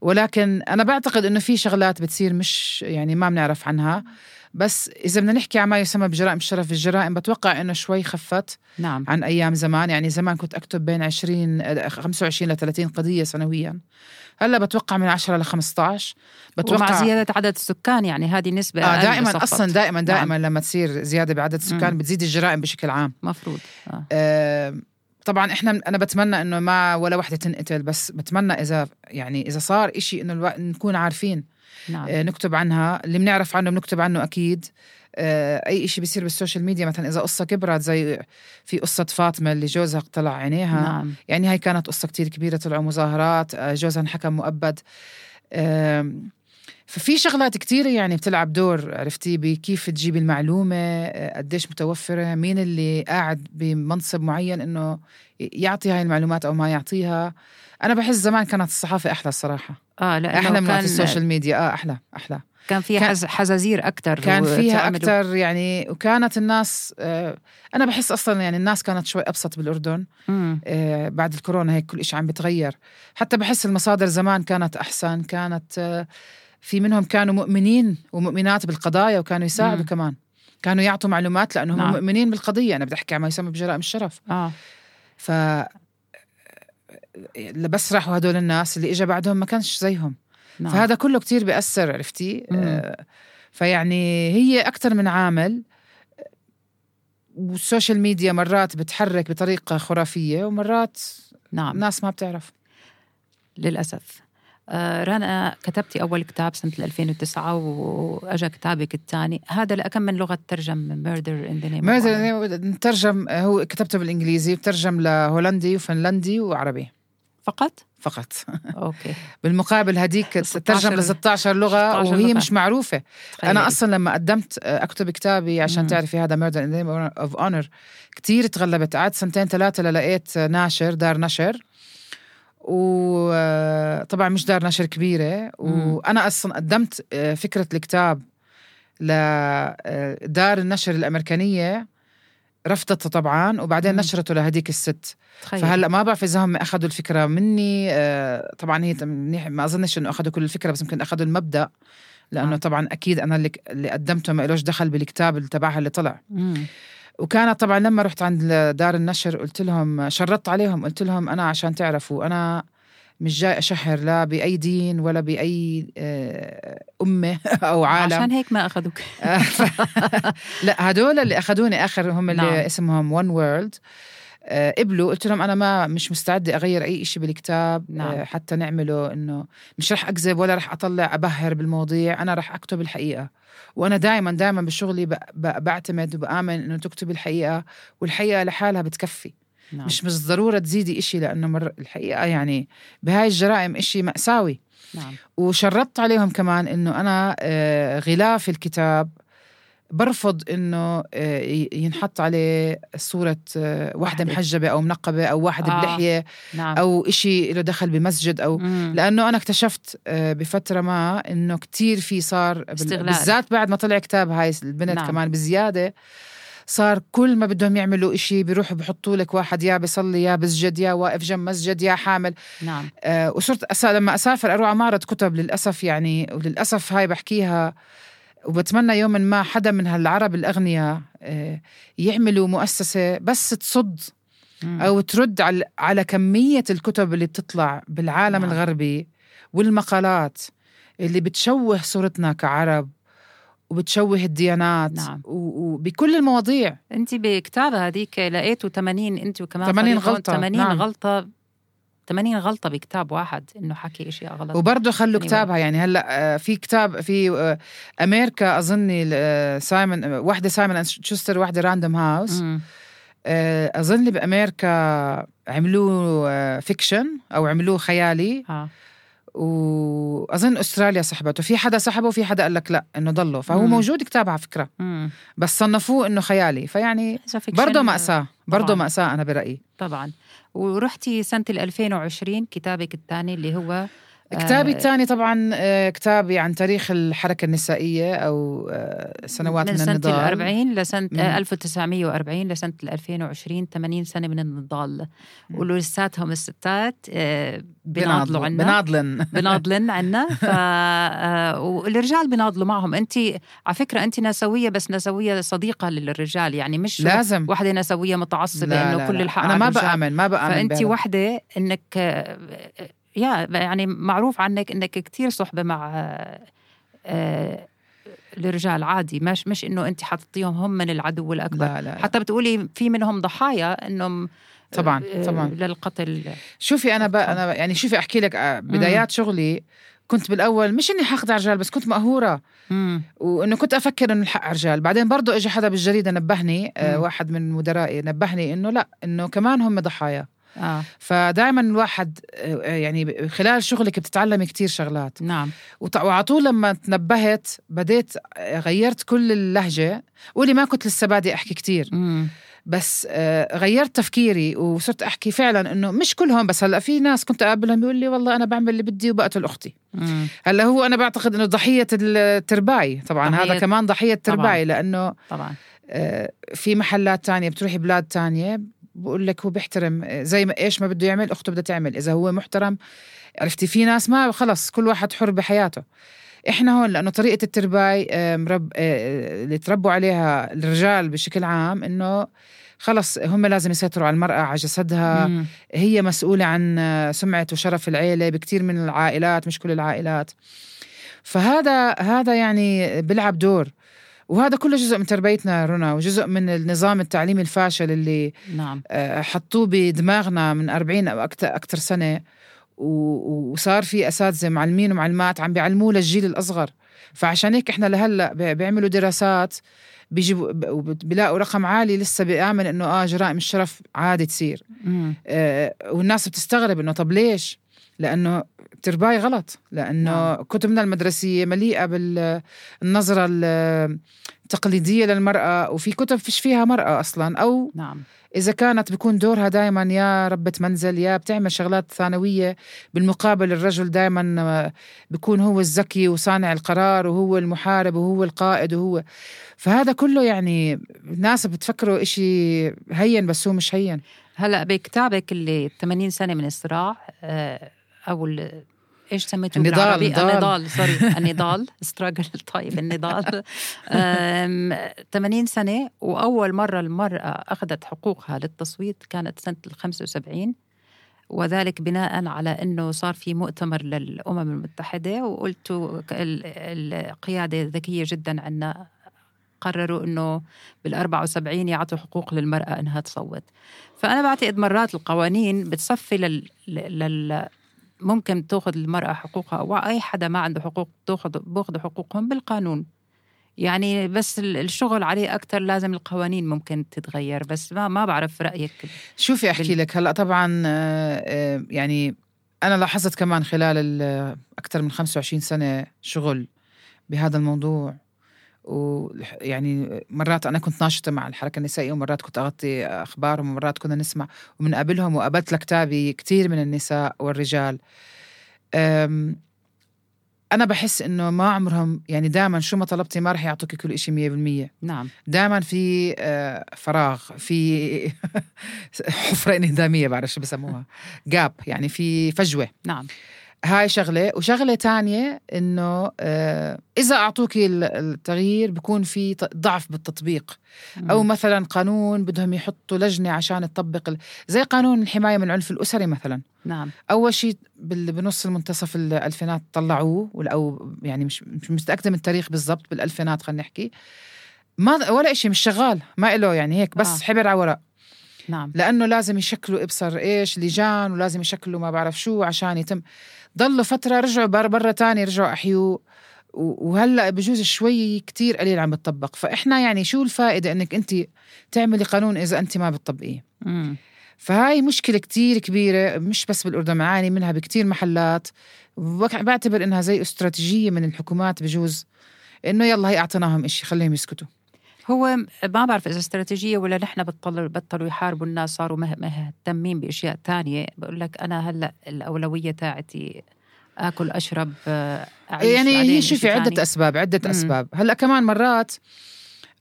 ولكن أنا بعتقد إنه في شغلات بتصير مش يعني ما بنعرف عنها. بس إذا بدنا نحكي عن ما يسمى بجرائم الشرف الجرائم بتوقع إنه شوي خفت نعم. عن أيام زمان. يعني زمان كنت أكتب بين 20 25 ل 30 قضية سنويا. هلأ بتوقع من 10 ل 15 بتوقع ومع زيادة عدد السكان يعني هذه نسبة آه دائما أصلا دائما دائما نعم. لما تصير زيادة بعدد السكان بتزيد الجرائم بشكل عام. مفروض. آه. آه طبعا إحنا أنا بتمنى إنه ما ولا وحدة تنقتل بس بتمنى إذا يعني إذا صار إشي إنه ألو... نكون عارفين نعم. آه نكتب عنها. اللي بنعرف عنه بنكتب عنه أكيد. آه أي شيء بيصير بال social media مثلا إذا قصة كبرت زي في قصة فاطمة اللي جوزها اقتلع عينيها. نعم. يعني هاي كانت قصة كتير كبيرة طلعوا مظاهرات آه جوزها انحكم مؤبد. ففي شغلات كتيرة يعني بتلعب دور عرفتي؟ بكيف تجيب المعلومة قديش متوفرة مين اللي قاعد بمنصب معين إنه يعطي هاي المعلومات أو ما يعطيها. أنا بحس زمان كانت الصحافة أحلى الصراحة. آه لأنه أحلى من كان السوشيال ميديا. آه أحلى أحلى. كان فيها كان- حز- حزازير أكثر كان فيها أكثر يعني وكانت الناس آه، أنا بحس أصلا يعني الناس كانت شوي أبسط بالأردن. آه، بعد الكورونا هيك كل شيء عم بيتغير. حتى بحس المصادر زمان كانت أحسن كانت آه، في منهم كانوا مؤمنين ومؤمنات بالقضايا وكانوا يساعدوا مم. كمان. كانوا يعطوا معلومات لأنهم نعم. مؤمنين بالقضية. أنا بدي أحكي عن ما يسمى بجرائم الشرف. آه. ف بس راحوا هدول الناس اللي اجى بعدهم ما كانش زيهم. نعم. فهذا كله كتير بيأثر عرفتي. آه، فيعني هي أكثر من عامل. والسوشيال ميديا مرات بتحرك بطريقة خرافية ومرات نعم. الناس ما بتعرف. للأسف. آه رنا كتبتي أول كتاب سنة 2009 وأجا كتابك الثاني. هذا لكم من لغة ترجم؟ Murder in the Name of Honor. ماذا نترجم هو كتبته بالإنجليزي وترجم لهولندي وفنلندي وعربي. فقط؟ فقط okay [laughs] بالمقابل هديك 16 ترجم ل 16 لغة 16 وهي لغة. مش معروفة تخيلي. أنا أصلا لما قدمت آه، أكتب كتابي عشان مم. تعرفي هذا Murder in of Honor كثير تغلبت قعدت سنتين ثلاثة للقيت ناشر دار نشر وطبعا مش دار نشر كبيرة وأنا أصلا قدمت آه، فكرة الكتاب لدار النشر الأمريكانية رفضته طبعا وبعدين مم. نشرته لهديك الست تخيلي. فهلأ ما بعرف إذا هم أخذوا الفكرة مني آه، طبعا هي منيح ما أظنش إنه أخذوا كل الفكرة بس يمكن أخذوا المبدأ لأنه آه. طبعا أكيد أنا اللي اللي قدمته ما لهش دخل بالكتاب اللي تبعها اللي طلع مم. وكانت طبعا لما رحت عند دار النشر قلت لهم شرطت عليهم قلت لهم أنا عشان تعرفوا أنا مش جاي اشهر لا بأي دين ولا بأي آه، أمة [laughs] أو عالم. عشان هيك ما أخذوك. [laughs] لا هدول اللي أخذوني آخر هم اللي نعم. اسمهم ون وورلد قبلوا قلت لهم أنا ما مش مستعدة أغير أي شيء بالكتاب. نعم. آه، حتى نعمله إنه مش رح أكذب ولا رح أطلع أبهر بالمواضيع أنا رح أكتب الحقيقة. وأنا دائما دائما بشغلي بعتمد وبآمن إنه تكتب الحقيقة والحقيقة لحالها بتكفي. نعم. مش مش ضرورة تزيدي إشي لأنه مر الحقيقة يعني بهاي الجرائم إشي مأساوي نعم وشرطت عليهم كمان إنه أنا آه، غلاف الكتاب برفض إنه آه، ينحط عليه صورة آه، واحدة واحدة. محجبة أو منقبة أو واحد آه. بلحية نعم أو إشي له دخل بمسجد أو مم. لأنه أنا اكتشفت بفترة ما إنه كتير في صار استغلال. بالذات بعد ما طلع كتاب هاي البنت نعم. كمان بزيادة صار كل ما بدهم يعملوا إشي بيروحوا بحطوا لك واحد يا بيصلي يا بسجد يا واقف جنب مسجد يا حامل نعم آه، وصرت أسا لما أسافر أروح على معرض كتب للأسف يعني وللأسف هاي بحكيها وبتمنى يوما ما حدا من هالعرب الأغنياء آه، يعملوا مؤسسة بس تصد. أو ترد على على كمية الكتب اللي بتطلع بالعالم نعم. الغربي والمقالات اللي بتشوه صورتنا كعرب وبتشوه الديانات نعم. وبكل المواضيع انت بكتابة هذيك لقيته 80 انت وكمان 80 فريقهم غلطة، 80 نعم. غلطة 80 غلطة بكتاب واحد إنه حكي إشياء غلط وبرضه خلوا. كتابها يعني هلأ آه، في كتاب في آه، أمريكا اظني آه، سايمون آه، واحدة Simon and Schuster واحدة Random House. آه، أظن بأمريكا عملوه آه، fiction أو عملوه خيالي آه وأظن أستراليا سحبته في حدا سحبه وفي حدا قال لك لا إنه ضله. فهو مم. موجود كتاب على فكرة. مم. بس صنفوه إنه خيالي. فيعني برضه مأساة. برضه طبعاً. مأساة أنا برأيي. طبعا. ورحتي سنة ال 2020 كتابك الثاني اللي هو كتابي آه، الثاني طبعا آه، كتابي عن تاريخ الحركة النسائية أو آه، سنوات من, من سنة النضال. ال 40 لسنة من- آه، 1940 لسنة ال 2020 80 سنة من النضال. ولساتهم الستات بيناضلوا عنا. بناضلن. [laughs] بناضلن عنا. ف والرجال بيناضلوا معهم. أنت على فكرة أنت نسوية بس نسوية صديقة للرجال يعني مش لازم. وحدة نسوية متعصبة لا إنه لا كل. الحق أنا ما. بآمن ما بآمن. وحدة إنك آه، يا يعني معروف عنك إنك كتير صحبة مع آه، آه، الرجال عادي. مش مش إنه أنت حطيتيهم هم من العدو الأكبر. لا لا حتى بتقولي في منهم ضحايا إنهم طبعاً، آه، طبعاً. للقتل. شوفي أنا بقى أنا يعني شوفي أحكي لك آه، بدايات شغلي. كنت بالأول مش إني حقد على الرجال بس كنت مقهورة. مم. وإنه كنت أفكر إنه الحق على الرجال. بعدين برضه اجى حدا بالجريدة نبهني آه مم. واحد من مدرائي نبهني إنه لا إنه كمان هم ضحايا. آه. فدائما الواحد آه، يعني خلال شغلك بتتعلمي كتير شغلات. نعم. وعلى طول لما تنبهت بديت غيرت كل اللهجة قولي ما كنت لسه بادي أحكي كتير. مم. بس آه، غيرت تفكيري وصرت أحكي فعلا إنه مش كلهم بس هلأ في ناس كنت أقابلهم بيقول لي والله أنا بعمل اللي بدي وبقتل أختي. مم. هلأ هو أنا بعتقد إنه ضحية الترباي. طبعا ضحية- هذا كمان ضحية. ترباي لأنه طبعا. آه، في محلات تانية بتروحي بلاد تانية بقول لك هو بيحترم زي ما إيش ما بده يعمل أخته بدها تعمل إذا هو محترم عرفتي؟ في ناس ما خلص كل واحد حر بحياته. إحنا هون لأنه طريقة الترباي مرب آه، اللي تربوا عليها الرجال بشكل عام إنه خلص هم لازم يسيطروا على المرأة على جسدها. مم. هي مسؤولة عن سمعة وشرف العيلة بكتير من العائلات مش كل العائلات. فهذا هذا يعني بيلعب دور. وهذا كله جزء من تربيتنا رنا وجزء من النظام التعليمي الفاشل اللي نعم آه، حطوه بدماغنا من 40 أو أكثر سنة وصار في أساتذة معلمين ومعلمات عم بيعلموه للجيل الأصغر فعشان هيك إحنا لهلأ بي- بيعملوا دراسات بيجيبوا بيلاقوا رقم عالي لسه بيآمن إنه آه جرائم الشرف عادي تصير. آه، والناس بتستغرب إنه طب ليش؟ لأنه ترباي غلط لأنه نعم. كتبنا المدرسية مليئة بالنظرة التقليدية للمرأة وفي كتب فيش فيها مرأة أصلا. أو نعم. إذا كانت بيكون دورها دائما يا ربة منزل يا بتعمل شغلات ثانوية بالمقابل الرجل دائما بيكون هو الذكي وصانع القرار وهو المحارب وهو القائد وهو. فهذا كله يعني الناس بتفكروا إشي هين بس هو مش هين. هلأ بكتابك اللي 80 سنة من الصراع آه، أو ال- إيش سميته النضال، بالعربي؟ النضال. سوري [laughs] النضال. ستراجل [laughs] طيب النضال. آم، 80 سنة وأول مرة المرأة أخذت حقوقها للتصويت كانت سنة ال 75 وذلك بناء على إنه صار في مؤتمر للأمم المتحدة ال- القيادة ذكية جدا عنا قرروا إنه بال 74 يعطوا حقوق للمرأة إنها تصوت. فأنا بعتقد مرات القوانين بتصفي لل, لل... ممكن تاخذ المرأة حقوقها أو أي حدا ما عنده حقوق تاخذ باخذوا حقوقهم بالقانون. يعني بس ال- الشغل عليه أكثر لازم القوانين ممكن تتغير بس ما ما بعرف رأيك شوفي أحكي بال- لك. هلأ طبعا آه، آه، يعني أنا لاحظت كمان خلال ال- أكثر من 25 سنة شغل بهذا الموضوع. ويعني مرات أنا كنت ناشطة مع الحركة النسائية ومرات كنت أغطي أخبارهم ومرات كنا نسمع وبنقابلهم وقابلت لكتابي كثير من النساء والرجال. أنا بحس إنه ما عمرهم يعني دائما شو ما طلبتي ما رح يعطوكي كل شيء 100% نعم. دائما في آه، فراغ في [laughs] حفرة إنهدامية بعرف شو بسموها. جاب يعني في فجوة. نعم. هاي شغلة وشغلة تانية إنه آه، إذا أعطوكي ال- التغيير بكون في ضعف بالتطبيق. أو مثلا قانون بدهم يحطوا لجنة عشان تطبق زي قانون الحماية من العنف الاسري مثلا. نعم. أول شيء بنص المنتصف الالفينات طلعوه أو يعني مش مش متاكده من التاريخ بالضبط بالألفينات خلينا نحكي. ما ولا شيء مش شغال ما له يعني هيك بس آه. حبر على ورق. نعم. لأنه لازم يشكلوا إبصر إيش؟ لجان ولازم يشكلوا ما بعرف شو عشان يتم. ضلوا فترة رجعوا بر برا تاني رجعوا احيوه و- وهلأ بجوز شوي كتير قليل عم بتطبق. فإحنا يعني شو الفائدة إنك أنت تعملي قانون إذا أنت ما بتطبقيه. فهاي مشكلة كتير كبيرة مش بس بالأردن معاني منها بكتير محلات. بعتبر إنها زي استراتيجية من الحكومات بجوز إنه يلا هي أعطيناهم إشي خليهم يسكتوا. هو ما بعرف إذا استراتيجية ولا نحن بطلوا بطلوا يحاربوا الناس صاروا مه- مهتمين بأشياء تانية بقول لك أنا هلأ الأولوية تاعتي آكل أشرب آه، أعيش يعني هي شوفي عدة تاني. أسباب عدة مم. أسباب هلأ كمان مرات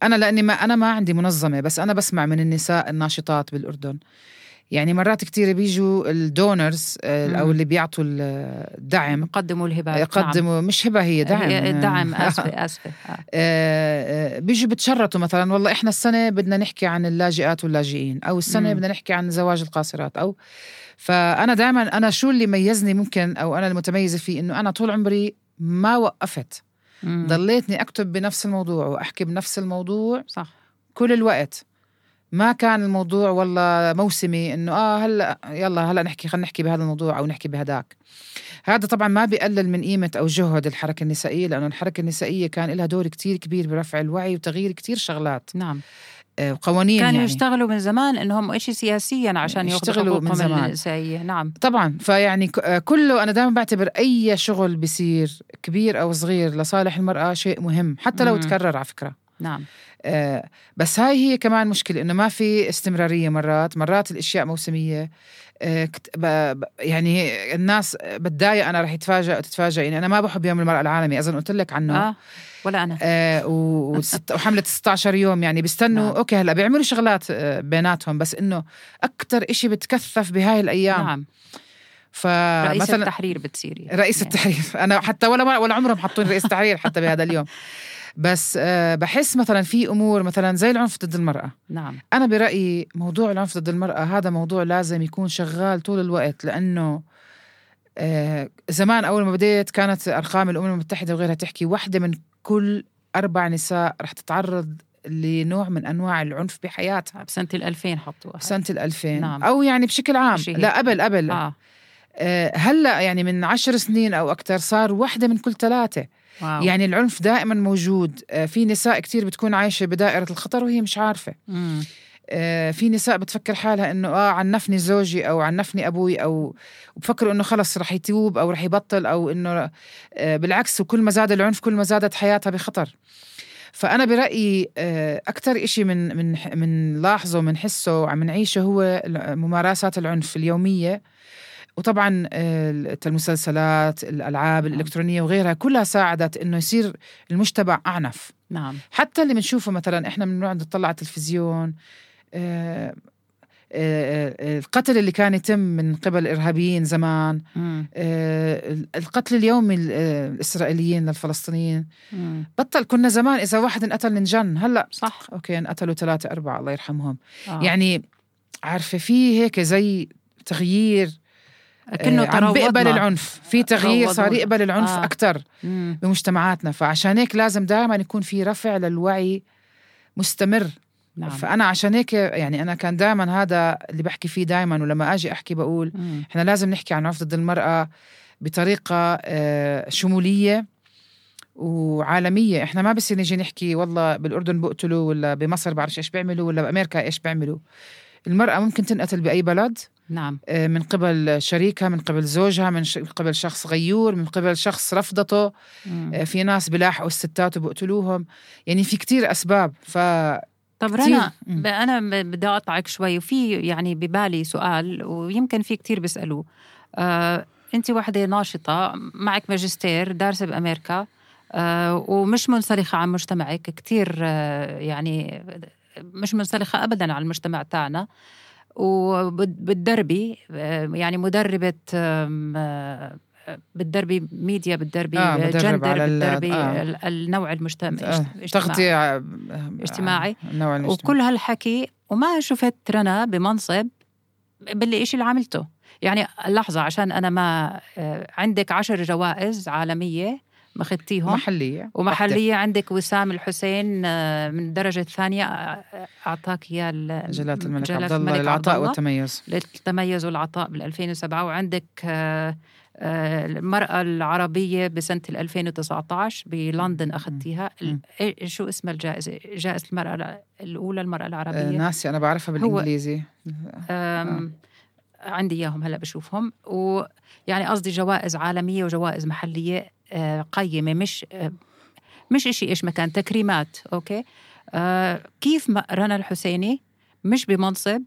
أنا لأني ما أنا ما عندي منظمة بس أنا بسمع من النساء الناشطات بالأردن يعني مرات كتير بيجوا الدونرز مم. أو اللي بيعطوا الدعم يقدموا الهبات يقدموا مش هبة هي دعم نعم. هي دعم [laughs] أسفة أسفة آه. آه، آه، بيجوا بتشرطوا مثلا والله إحنا السنة بدنا نحكي عن اللاجئات واللاجئين أو السنة مم. بدنا نحكي عن زواج القاصرات أو فأنا دائما أنا شو اللي ميزني ممكن أو أنا المتميزة فيه إنه أنا طول عمري ما وقفت مم. ضليتني أكتب بنفس الموضوع وأحكي بنفس الموضوع صح كل الوقت ما كان الموضوع والله موسمي إنه آه هلا يلا هلا نحكي خلينا نحكي بهذا الموضوع أو نحكي بهداك هذا طبعا ما بيقلل من قيمة أو جهد الحركة النسائية لأنه الحركة النسائية كان لها دور كتير كبير برفع الوعي وتغيير كتير شغلات. نعم. آه، وقوانين كانوا يعني. يشتغلوا من زمان إنهم شيء سياسيا عشان يشتغلوا من زمان. النسائيه نعم. طبعا فيعني آه، كله أنا دائما بعتبر أي شغل بيصير كبير أو صغير لصالح المرأة شيء مهم حتى لو مم. تكرر على فكرة. نعم. بس هاي هي كمان مشكلة إنه ما في استمرارية مرات مرات الأشياء موسمية. آه يعني الناس بتضايق أنا رح يتفاجئ تتفاجئ يعني أنا ما بحب يوم المرأة العالمي أظن قلت لك عنه. آه ولا أنا. آه وحملة 16 يوم يعني بيستنوا. نعم. أوكي هلأ بيعملوا شغلات آه، بيناتهم بس إنه أكتر إشي بتكثف بهاي الأيام. نعم. فمثلا رئيس التحرير بتصيري رئيس يعني. التحرير. أنا حتى ولا ولا عمرهم حطوني رئيس تحرير حتى بهذا اليوم. [laughs] بس آه، بحس مثلا في أمور مثلا زي العنف ضد المرأة. نعم. أنا برأيي موضوع العنف ضد المرأة هذا موضوع لازم يكون شغال طول الوقت لأنه آه، زمان أول ما بديت كانت أرقام الأمم المتحدة وغيرها تحكي واحدة من كل أربع نساء رح تتعرض لنوع من أنواع العنف بحياتها. بسنة ال 2000 حطوها سنة ال 2000 نعم. أو يعني بشكل عام. لا قبل قبل. آه، هلا يعني من عشر سنين أو أكثر صار واحدة من كل ثلاثة. واو. يعني العنف دائما موجود. آه، في نساء كتير بتكون عايشة بدائرة الخطر وهي مش عارفة. مم. آه، في نساء بتفكر حالها إنه آه عنفني زوجي أو عنفني أبوي أو وبفكروا إنه خلص رح يتوب أو رح يبطل أو إنه آه، بالعكس وكل ما زاد العنف كل ما زادت حياتها بخطر. فأنا برأيي آه، أكثر إشي من من من لاحظه من حسه وعم نعيشه هو ممارسات العنف اليومية. وطبعا المسلسلات الألعاب نعم. الإلكترونية وغيرها كلها ساعدت إنه يصير المجتمع أعنف نعم حتى اللي بنشوفه مثلا إحنا بنقعد نطلع على التلفزيون آه، آه، آه، القتل اللي كان يتم من قبل ارهابيين زمان مم. القتل اليومي ال- الإسرائيليين للفلسطينيين مم. بطل كنا زمان إذا واحد انقتل ننجن هلأ صح أوكي انقتلوا ثلاثة أربعة الله يرحمهم آه. يعني عارفة في هيك زي تغيير كأنه آه، عم بيقبل. العنف في تغيير صار. يقبل العنف آه. أكثر مم. بمجتمعاتنا فعشان هيك لازم دائما يكون في رفع للوعي مستمر نعم فأنا عشان هيك يعني أنا كان دائما هذا اللي بحكي فيه دائما ولما أجي أحكي بقول مم. إحنا لازم نحكي عن عنف ضد المرأة بطريقة آه، شمولية وعالمية إحنا ما بصير نيجي نحكي والله بالأردن بقتلوا ولا بمصر بعرفش إيش بيعملوا ولا بأمريكا إيش بيعملوا المرأة ممكن تنقتل بأي بلد نعم. آه، من قبل شريكها من قبل زوجها من قبل شخص غيور من قبل شخص رفضته. مم. آه، في ناس بلاحقوا الستات وبقتلوهم. يعني في كتير أسباب ف طب رنا مم. ب- بدي أقطعك شوي وفي يعني ببالي سؤال ويمكن في كتير بيسألوه. آه، انت واحدة ناشطة معك ماجستير دارسة بأمريكا آه، ومش منسلخة عن مجتمعك كتير آه، يعني مش منسلخة ابدا عن المجتمع تاعنا. وبتدربي آه، يعني مدربة آم، آه، بتدربي ميديا بتدربي آه، جندر بتدربي آه. ال- النوع المجتمع آه، تغطية آه، اجتماعي. آه، النوع الاجتماعي وكل هالحكي وما شفت رنا بمنصب باللي إشي اللي عملته يعني لحظة عشان أنا ما آه، عندك عشر جوائز عالمية ماخذتيهم محلية. ومحلية عندك وسام الحسين آه، من الدرجة الثانية آه، أعطاك إياه ال- جلالة الملك عبد الله للعطاء والتميز. للتميز والعطاء بال 2007 وعندك آه، آه، المرأة العربية بسنة ال 2019 بلندن أخذتيها إيه- شو اسم الجائزة؟ جائزة المرأة الأولى المرأة آه، العربية ناسي أنا بعرفها بالإنجليزي. عندي إياهم هلا بشوفهم. ويعني قصدي جوائز عالمية وجوائز محلية آه، قيمة مش آه، مش إشي إيش مكان تكريمات أوكي؟ آه، كيف رنا الحسيني مش بمنصب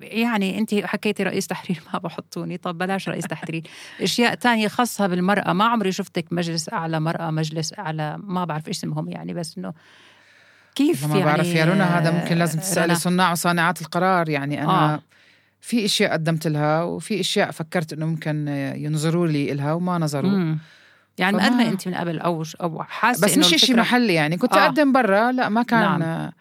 يعني أنت حكيتي رئيس تحرير ما بحطوني طب بلاش رئيس تحرير. [laughs] أشياء تانية خاصة بالمرأة ما عمري شفتك مجلس أعلى مرأة مجلس أعلى ما بعرف إيش اسمهم يعني بس إنه كيف ما يعني بعرف يا رنا هذا ممكن لازم رنا؟ تسألي صناع وصانعات القرار يعني أنا آه. آه. في أشياء قدمت لها وفي أشياء فكرت إنه ممكن ينظروا لي إلها وما نظروا مم. يعني فما- مقدمه أنت من قبل أو أو حاسة بس مش الفكرة- محلي يعني كنت آه. أقدم برا لا ما كان نعم.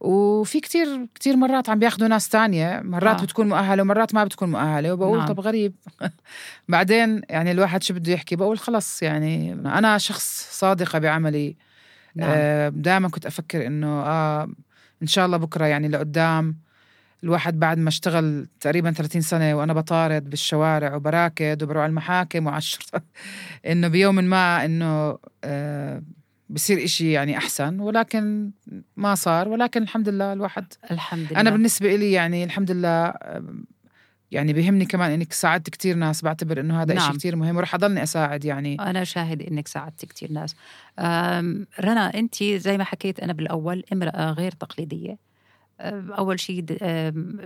وفي كتير كتير مرات عم بياخدوا ناس تانية مرات آه. آه. بتكون مؤهلة ومرات ما بتكون مؤهلة وبقول نعم. طب غريب [laughs] بعدين يعني الواحد شو بده يحكي بقول خلص يعني أنا شخص صادقة بعملي نعم. آه دائما كنت أفكر إنه آه إن شاء الله بكرة يعني لقدام الواحد بعد ما اشتغل تقريبا 30 سنة وأنا بطارد بالشوارع وبراكد وبروح على المحاكم وعلى الشرطة [laughs] إنه بيوم ما إنه آه بصير إشي يعني أحسن ولكن ما صار ولكن الحمد لله الواحد الحمد لله أنا بالنسبة إلي يعني الحمد لله آه، يعني بيهمني كمان إنك ساعدت كتير ناس بعتبر إنه هذا نعم. شيء كتير مهم ورح أضلني أساعد يعني. أنا شاهد إنك ساعدت كتير ناس. رنا أنت زي ما حكيت أنا بالأول امرأة غير تقليدية. أم، أول شيء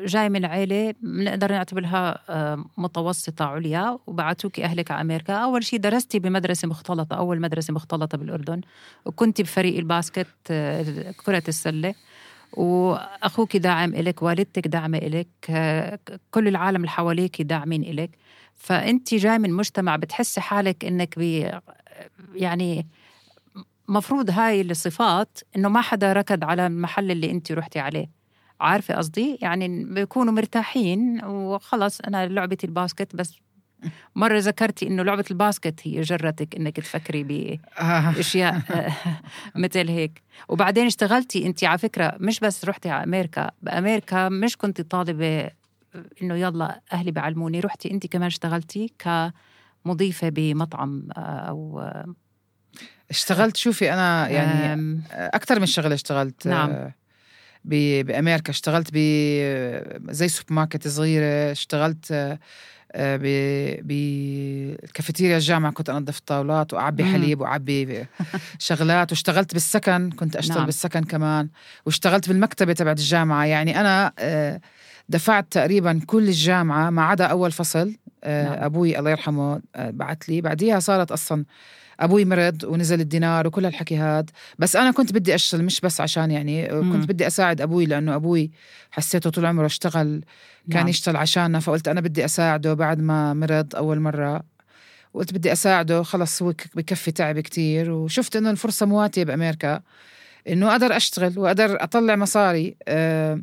جاي من عائلة بنقدر نعتبرها أم، متوسطة عليا وبعتوكي أهلك على أمريكا. أول شيء درستي بمدرسة مختلطة أول مدرسة مختلطة بالأردن. وكنت بفريق ال basket أه، كرة وأخوك داعم إلك والدتك داعمة إلك أه، كل العالم اللي حواليك داعمين إلك. فأنت جاي من مجتمع بتحسي حالك إنك بي يعني مفروض هاي الصفات إنه ما حدا ركض على المحل اللي أنت رحتي عليه. عارفة قصدي؟ يعني بيكونوا مرتاحين وخلص أنا لعبتي ال basket بس مرة ذكرتي إنه لعبة الباسكت هي جرتك إنك تفكري آه. باشياء مثل هيك وبعدين اشتغلتي أنت على فكرة مش بس رحتي على أمريكا بأمريكا مش كنت طالبة إنه يلا أهلي بعلموني رحتي أنت كمان اشتغلتي كمضيفة بمطعم آه، أو اشتغلت شوفي أنا يعني أم، أكثر من شغلة اشتغلت نعم. آه، بأمريكا اشتغلت ب زي سوبر ماركت صغيرة اشتغلت آه، ب بكافيتيريا الجامعة كنت أنظف الطاولات وأعبي. حليب وأعبي شغلات واشتغلت بالسكن كنت أشتغل نعم. بالسكن كمان واشتغلت بالمكتبة تبعت الجامعة يعني أنا آه، دفعت تقريبا كل الجامعة ما عدا أول فصل آه، نعم. أبوي الله يرحمه بعت لي بعديها صارت أصلا أبوي مرض ونزل الدينار وكل هالحكي هاد بس أنا كنت بدي أشتغل مش بس عشان يعني مم. كنت بدي أساعد أبوي لأنه أبوي حسيته طول عمره اشتغل كان نعم. يشتغل عشاننا فقلت أنا بدي أساعده بعد ما مرض أول مرة قلت بدي أساعده خلص هو بكفي تعب كتير وشفت إنه الفرصة مواتية بأمريكا إنه أقدر أشتغل وأقدر أطلع مصاري أه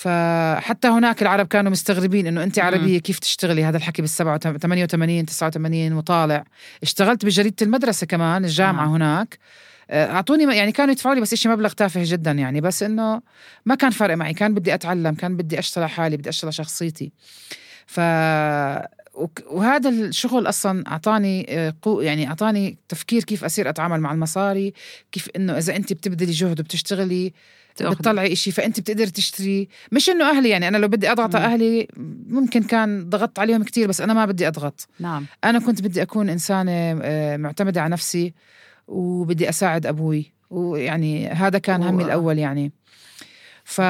فحتى هناك العرب كانوا مستغربين إنه أنت مم. عربية كيف تشتغلي؟ هذا الحكي بال 88 89 وطالع. اشتغلت بجريدة المدرسة كمان الجامعة نعم. هناك. آه، أعطوني يعني كانوا يدفعوا لي بس شيء مبلغ تافه جدا يعني بس إنه ما كان فارق معي. كان بدي أتعلم كان بدي أشتغل حالي بدي أشتغل شخصيتي. ف وهذا الشغل أصلا أعطاني آه، قو يعني أعطاني تفكير كيف أصير أتعامل مع المصاري كيف إنه إذا انت بتبذلي جهد وبتشتغلي. بتطلعي إشي فانت بتقدري تشتري. مش إنه أهلي يعني أنا لو بدي أضغط على. أهلي ممكن كان ضغطت عليهم كتير بس أنا ما بدي أضغط. نعم. أنا كنت بدي أكون إنسانة آه، معتمدة على نفسي وبدي أساعد أبوي. ويعني هذا كان همي الأول يعني. ف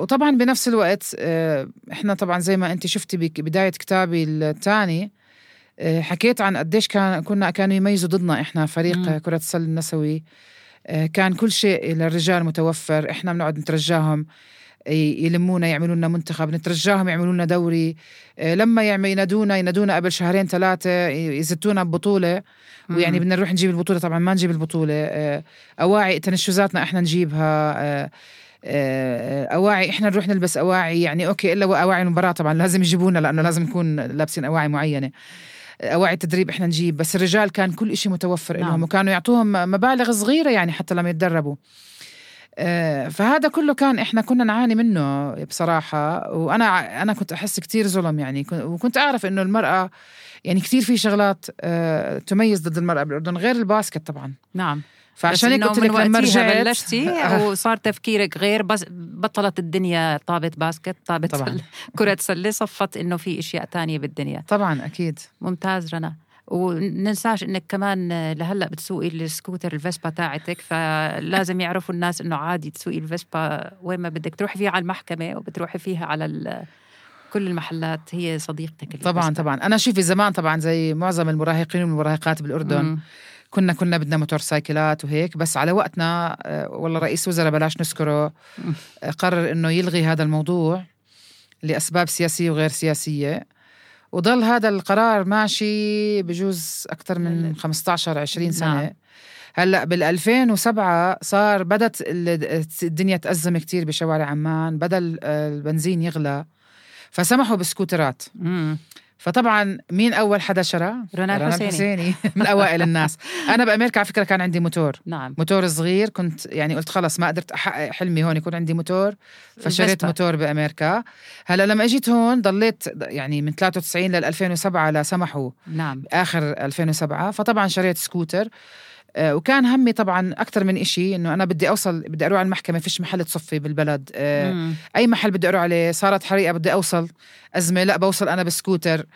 وطبعا بنفس الوقت آه، إحنا طبعا زي ما أنت شفتي ببدايه كتابي الثاني حكيت عن قديش كان كنا كانوا يميزوا ضدنا إحنا فريق مم. آه، كرة السلة النسوي. آه، كان كل شيء للرجال متوفر إحنا بنقعد نترجاهم يلمونا يعملوا لنا منتخب نترجاهم يعملوا لنا دوري. آه، لما يعمل ينادونا ينادونا قبل شهرين ثلاثة يزتونا ببطولة. ويعني. بدنا نروح نجيب البطولة طبعا ما نجيب البطولة. آه، أواعي تنشزاتنا إحنا نجيبها. آه، آه، أواعي إحنا نروح نلبس أواعي يعني أوكي إلا اواعي المباراة طبعا لازم يجيبونا لأنه لازم نكون لابسين أواعي معينة. أواعي التدريب إحنا نجيب بس الرجال كان كل إشي متوفر نعم. لهم وكانوا يعطوهم مبالغ صغيرة يعني حتى لما يتدربوا. آه، فهذا كله كان إحنا كنا نعاني منه بصراحة وأنا أنا كنت أحس كتير ظلم يعني كن- وكنت أعرف إنه المرأة يعني كتير في شغلات آه، تميز ضد المرأة بالأردن غير ال basket طبعا. نعم. فعشان هيك قلت لك لما رجعت بلشتي [laughs] وصار تفكيرك غير بس بطلت الدنيا طابة basket طابة طبعاً. [laughs] كرة سلة صفت إنه في إشياء تانية بالدنيا طبعا أكيد ممتاز رنا وننساش إنك كمان لهلأ بتسوقي السكوتر ال Vespa تاعتك فلازم يعرفوا الناس إنه عادي تسوقي ال Vespa وين ما بدك تروحي فيها على المحكمة وبتروحي فيها على كل المحلات هي صديقتك طبعا ال Vespa. طبعا أنا شوفي زمان طبعا زي معظم المراهقين والمراهقات بالأردن مم. كنا كنا بدنا motorcycle ات وهيك بس على وقتنا آه، والله رئيس وزراء بلاش نذكره. آه، قرر إنه يلغي هذا الموضوع لأسباب سياسية وغير سياسية وضل هذا القرار ماشي بجوز أكثر من 15 20 سنة نعم. هلأ بال 2007 صار بدت ال- الدنيا تأزم كتير بشوارع عمان بدا ال- البنزين يغلى فسمحوا بسكوترات مم. فطبعا مين أول حدا شرى؟ رنا الحسيني. الحسيني [laughs] من أوائل الناس. أنا بأمريكا على فكرة كان عندي موتور. نعم. موتور صغير كنت يعني قلت خلص ما قدرت أحقق حلمي هون يكون عندي موتور فشريت. موتور بأمريكا. هلأ لما إجيت هون ضليت يعني من 93 لل 2007 لسمحوا. نعم. آخر 2007 فطبعا شريت سكوتر. وكان همي طبعا أكثر من إشي إنه أنا بدي أوصل بدي أروح على المحكمة فيش محل تصفي بالبلد. آه، مم. أي محل بدي أروح عليه صارت حريقة بدي أوصل. أزمة لا بوصل أنا بسكوتر.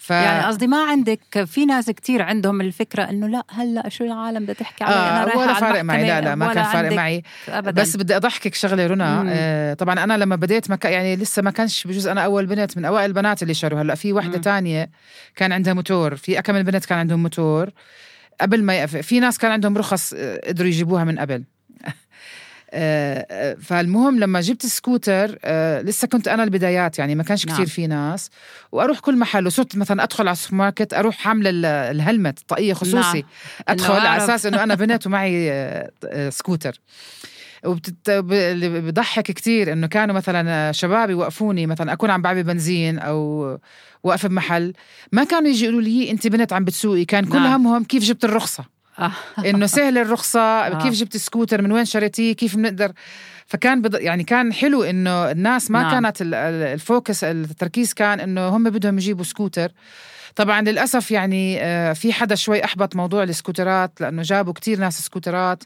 ف يعني قصدي ما عندك في ناس كتير عندهم الفكرة إنه لا هلأ شو العالم بدها تحكي علي أنا آه رايحة ولا فارق معي. لا لا ما كان فارق معي. ابدا. بس بدي أضحكك شغلة رنا. آه طبعا أنا لما بديت ما كان يعني لسه ما كانش بجوز أنا أول بنت من أوائل البنات اللي شروا. هلأ في وحدة. تانية كان عندها موتور. في كم من بنت كان عندهم موتور. قبل ما يقف في ناس كان عندهم رخص آه، قدروا يجيبوها من قبل [laughs] آه، آه، فالمهم لما جبت سكوتر آه، لسه كنت أنا البدايات يعني ما كانش نعم. كتير في ناس وأروح كل محل وصرت مثلا أدخل على السوبر ماركت أروح حامله ال- ال helmet طاقية خصوصي نعم. أدخل على. أساس إنه أنا [laughs] بنت ومعي سكوتر وبتت... اللي بضحك كتير إنه كانوا مثلا شباب يوقفوني مثلا أكون عم بعبي بنزين أو واقفه بمحل ما كانوا يجي يقولوا لي أنت بنت عم بتسوقي كان كل نعم. همهم كيف جبت الرخصة آه. [laughs] إنه سهل الرخصة آه. كيف جبت سكوتر من وين شريتيه كيف بنقدر فكان بض... يعني كان حلو إنه الناس ما نعم. كانت ال- ال- ال focus التركيز كان إنه هم بدهم يجيبوا سكوتر طبعا للأسف يعني آه، في حدا شوي أحبط موضوع السكوترات لأنه جابوا كتير ناس سكوترات.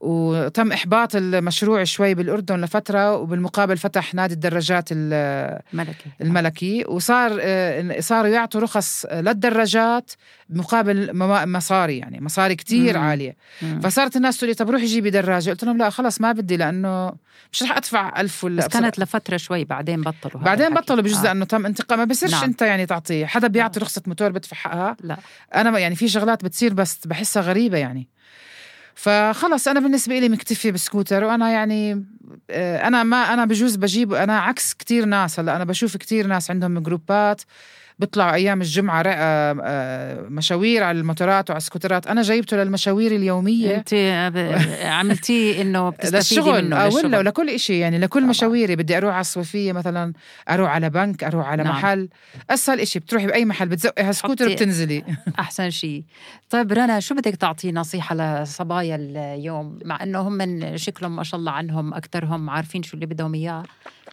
وتم إحباط المشروع شوي بالأردن لفترة وبالمقابل فتح نادي الدراجات ال- ملكي الملكي وصار آه، صاروا يعطوا رخص للدراجات مقابل مصاري يعني مصاري كتير مم. عالية مم. فصارت الناس تقول لي طب روحي جيبي دراجة قلت لهم لا خلص ما بدي لأنه مش رح أدفع ألف ولا بس كانت لفترة شوي بعدين بطلوا بعدين. بطلوا بجوز آه. لأنه تم انتقام ما بصيرش نعم. أنت يعني تعطيه حدا بيعطي آه. رخصة موتور بدفع حقها لا أنا ما- يعني في شغلات بتصير بس بحسها غريبة يعني فخلص أنا بالنسبة لي مكتفية بسكوتر وأنا يعني آه، أنا ما أنا بجوز بجيب أنا عكس كتير ناس هلأ أنا بشوف كتير ناس عندهم جروبات بيطلعوا أيام الجمعة آه، مشاوير على الموتورات وعلى السكوترات. أنا جايبته للمشاوير اليومية. أنت [laughs] عملتيه إنه بتستفيدي للشغل منه آه،. ولا ولكل إشي. يعني لكل طبعاً. مشاويري بدي أروح على الصوفية مثلا أروح على بنك أروح على نعم. محل. أسهل إشي بتروحي بأي محل بتزقي هالسكوتر وبتنزلي. [laughs] أحسن شيء طيب رنا شو بدك تعطي نصيحة لصبايا اليوم؟ مع إنه هم من شكلهم ما شاء الله عنهم اكثرهم عارفين شو اللي بدهم إياه.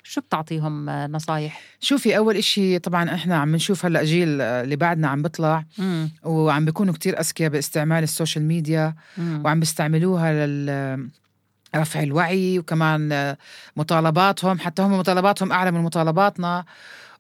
شو بتعطيهم نصايح شوفي أول إشي طبعا إحنا عم نشوف هلأ جيل اللي بعدنا عم بيطلع مم. وعم بيكونوا كتير أذكياء باستعمال ال social media مم. وعم بيستعملوها لل رفع الوعي وكمان مطالباتهم حتى هم مطالباتهم أعلى من مطالباتنا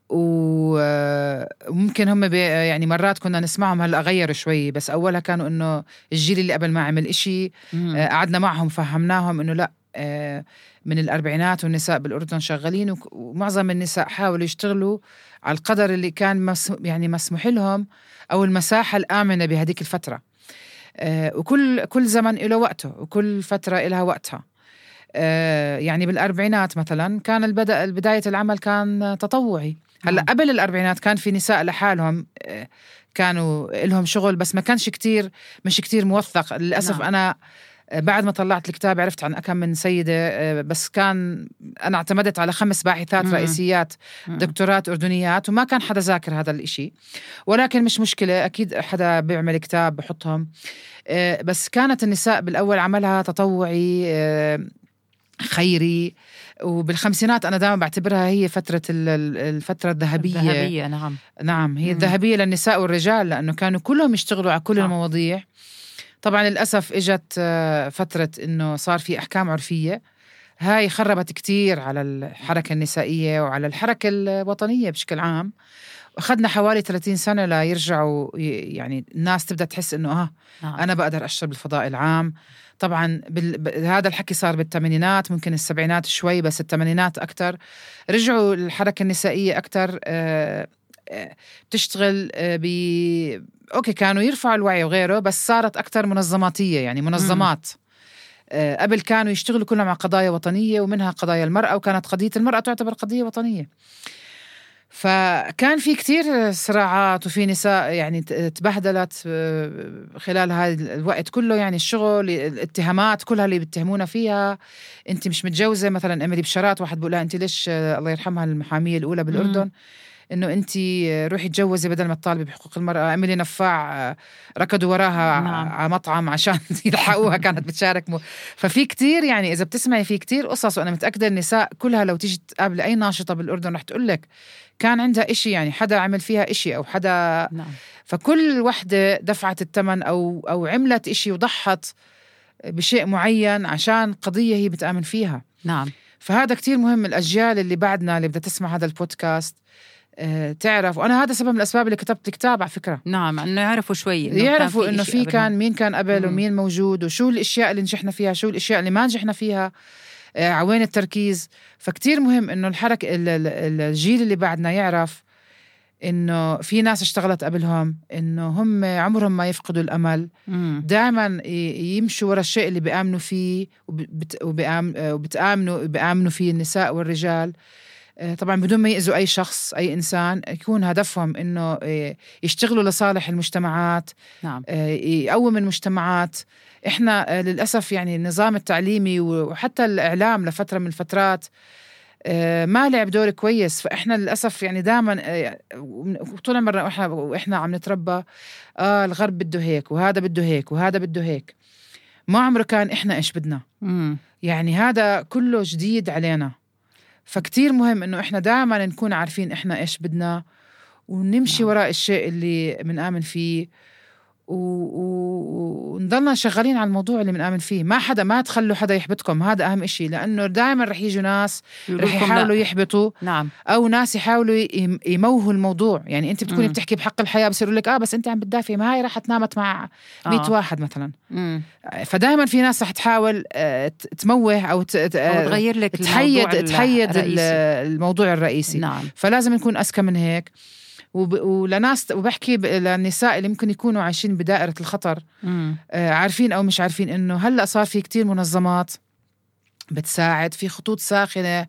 وممكن هم يعني مرات كنا نسمعهم هلأ غيروا شوي بس أولها كانوا إنه الجيل اللي قبل ما عمل إشي. آه، قعدنا معهم فهمناهم إنه لأ آه، من الأربعينات والنساء بالأردن شغالين ومعظم النساء حاولوا يشتغلوا على القدر اللي كان مس يعني مسموح لهم أو المساحة الآمنة بهذيك الفترة آه، وكل كل زمن له وقته وكل فترة لها وقتها آه، يعني بالأربعينات مثلا كان البدا بداية العمل كان تطوعي هلأ نعم. قبل الأربعينات كان في نساء لحالهم آه، كانوا لهم شغل بس ما كانش كتير مش كتير موثق للأسف نعم. أنا آه، بعد ما طلعت الكتاب عرفت عن كم من سيدة آه، بس كان أنا اعتمدت على خمس باحثات مم. رئيسيات. دكتورات أردنيات وما كان حدا ذاكر هذا الإشي ولكن مش مشكلة أكيد حدا بيعمل كتاب بحطهم آه، بس كانت النساء بالأول عملها تطوعي آه، خيري وبالخمسينات أنا دائما بعتبرها هي فترة ال- ال- الفترة الذهبية الذهبية نعم نعم هي مم. الذهبية للنساء والرجال لأنه كانوا كلهم يشتغلوا على كل صح. المواضيع طبعا للأسف إجت آه، فترة إنه صار في أحكام عرفية. هاي خربت كتير على الحركة النسائية وعلى الحركة الوطنية بشكل عام. أخذنا حوالي 30 سنة ليرجعوا يعني الناس تبدأ تحس إنه آه نعم. أنا بقدر أشتغل بالفضاء العام. طبعا بال... ب- هذا الحكي صار بالثمانينات ممكن السبعينات شوي بس الثمانينات أكتر. رجعوا الحركة النسائية أكتر آه، آه، بتشتغل آه، ب أوكي كانوا يرفعوا الوعي وغيره بس صارت أكتر منظماتية يعني منظمات. آه، قبل كانوا يشتغلوا كلهم على قضايا وطنية ومنها قضايا المرأة وكانت قضية المرأة تعتبر قضية وطنية. فكان في كتير صراعات وفي نساء يعني تبهدلت آه، خلال هذا الوقت كله يعني الشغل الاتهامات كلها اللي بيتهمونا فيها. انت مش متجوزة مثلا اميلي بشارات واحد بيقول لها انت ليش الله يرحمها المحامية الأولى بالأردن؟ إنه أنت روحي تجوزي بدل ما تطالبي بحقوق المرأة إيميلي نفاع ركضوا وراها نعم. على مطعم عشان [laughs] يلحقوها كانت بتشارك مو. ففي كتير يعني إذا بتسمعي في كتير قصص وأنا متأكدة النساء كلها لو تيجي تقابل أي ناشطة بالأردن رح تقول لك كان عندها إشي يعني حدا عمل فيها إشي أو حدا نعم. فكل وحدة دفعت الثمن أو أو عملت إشي وضحت بشيء معين عشان قضية هي بتآمن فيها نعم فهذا كتير مهم الأجيال اللي بعدنا اللي بدها تسمع هذا البودكاست آه، تعرف. وأنا هذا سبب من الأسباب اللي كتبت الكتاب على فكرة. نعم إنه يعرفوا شوي إنه يعرفوا إنه في كان مين كان قبل ومين موجود وشو الأشياء اللي نجحنا فيها شو الأشياء اللي ما نجحنا فيها آه، عوين التركيز. فكتير مهم إنه الحركه الجيل اللي بعدنا يعرف إنه في ناس اشتغلت قبلهم إنه هم عمرهم ما يفقدوا الأمل. دائما يمشوا ورا الشيء اللي بيآمنوا فيه وبتآمنوا بيآمنوا فيه النساء والرجال. آه، طبعا بدون ما يأذوا أي شخص أي إنسان يكون هدفهم إنه آه، يشتغلوا لصالح المجتمعات نعم. يقوم المجتمعات. إحنا للأسف يعني النظام التعليمي وحتى الإعلام لفترة من الفترات آه، ما لعب دور كويس. فإحنا للأسف يعني دائما آه، طول عمرنا وإحنا وإحنا عم نتربى آه الغرب بده هيك وهذا بده هيك وهذا بده هيك. ما عمره كان إحنا إيش بدنا. مم. يعني هذا كله جديد علينا. فكتير مهم إنه إحنا دائما نكون عارفين إحنا إيش بدنا ونمشي نعم. وراء الشيء اللي بنآمن فيه ونضلنا شغالين على الموضوع اللي بنآمن فيه. ما حدا ما تخلوا حدا يحبطكم. هذا أهم إشي. لأنه دائما رح يجوا ناس رح يحاولوا يحبطوا نعم. أو ناس يحاولوا يموهوا الموضوع. يعني أنت بتكوني مم. بتحكي بحق الحياة بصيروا لك آه بس أنت عم بتدافعي. ما هي رح تنامت مع 100 آه. واحد مثلا. فدائما في ناس رح تحاول آه، تموه أو, أو تغير لك تحيد تحيد الموضوع الرئيسي. نعم. فلازم نكون أذكى من هيك. وب... ولناس وبحكي للنساء اللي ممكن يكونوا عايشين بدائرة الخطر. آه عارفين أو مش عارفين إنه هلأ صار في كتير منظمات بتساعد في خطوط ساخنة آه،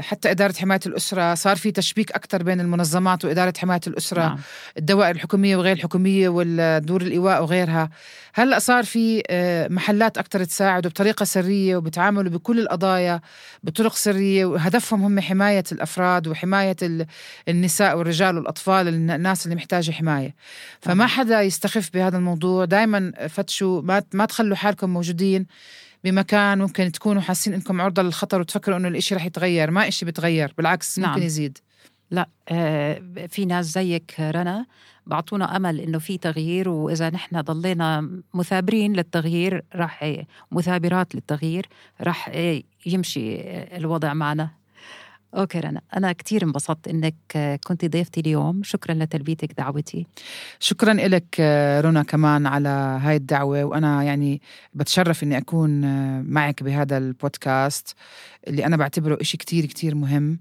حتى إدارة حماية الأسرة صار في تشبيك أكثر بين المنظمات وإدارة حماية الأسرة نعم. الدوائر الحكومية وغير الحكومية والدور الإيواء وغيرها هلأ صار في آه، محلات أكثر تساعد وبطريقة سرية وبتعاملوا بكل القضايا بطرق سرية وهدفهم هم حماية الأفراد وحماية النساء والرجال والأطفال الناس اللي محتاجة حماية فما نعم. حدا يستخف بهذا الموضوع دايما فتشوا ما, ما تخلوا حالكم موجودين بمكان ممكن تكونوا حاسين إنكم عرضة للخطر وتفكروا إنه الإشي رح يتغير. ما إشي بتغير بالعكس نعم. ممكن يزيد. لا آه في ناس زيك رنا بعطونا أمل إنه في تغيير وإذا نحن ضلينا مثابرين للتغيير راح مثابرات للتغيير راح يمشي الوضع معنا. okay رنا. أنا كثير انبسطت إنك كنت ضيفتي اليوم. شكرا لتلبيتك دعوتي. شكرا لك رنا كمان على هاي الدعوة. وأنا يعني بتشرف إني أكون معك بهذا البودكاست اللي أنا بعتبره إشي كتير كتير مهم.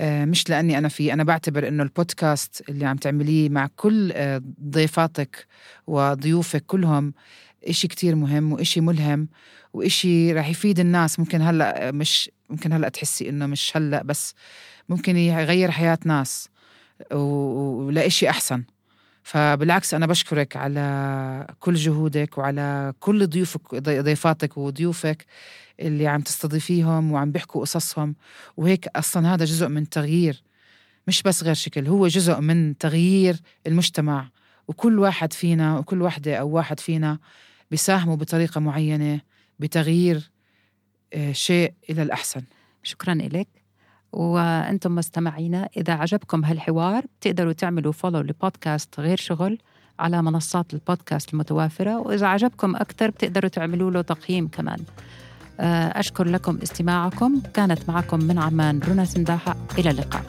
مش لأني أنا فيه أنا بعتبر إنه البودكاست اللي عم تعمليه مع كل ضيفاتك وضيوفك كلهم إشي كتير مهم وإشي ملهم وإشي راح يفيد الناس. ممكن هلأ مش ممكن هلأ تحسي إنه مش هلأ بس ممكن يغير حياة ناس ولإشي أحسن. فبالعكس أنا بشكرك على كل جهودك وعلى كل ضيوفك ضيفاتك وضيوفك اللي عم تستضيفيهم وعم بيحكوا قصصهم. وهيك أصلا هذا جزء من تغيير مش بس غير شكل هو جزء من تغيير المجتمع. وكل واحد فينا وكل وحدة أو واحد فينا بيساهموا بطريقة معينة بتغيير آه، شيء إلى الأحسن. شكرا لك وأنتم مستمعينا إذا عجبكم هالحوار تقدروا تعملوا فولو لبودكاست غير شغل على منصات البودكاست المتوافرة. وإذا عجبكم أكثر بتقدروا تعملوا له تقييم كمان. آه، أشكر لكم استماعكم. كانت معكم من عمان رنا سنداحة. إلى اللقاء.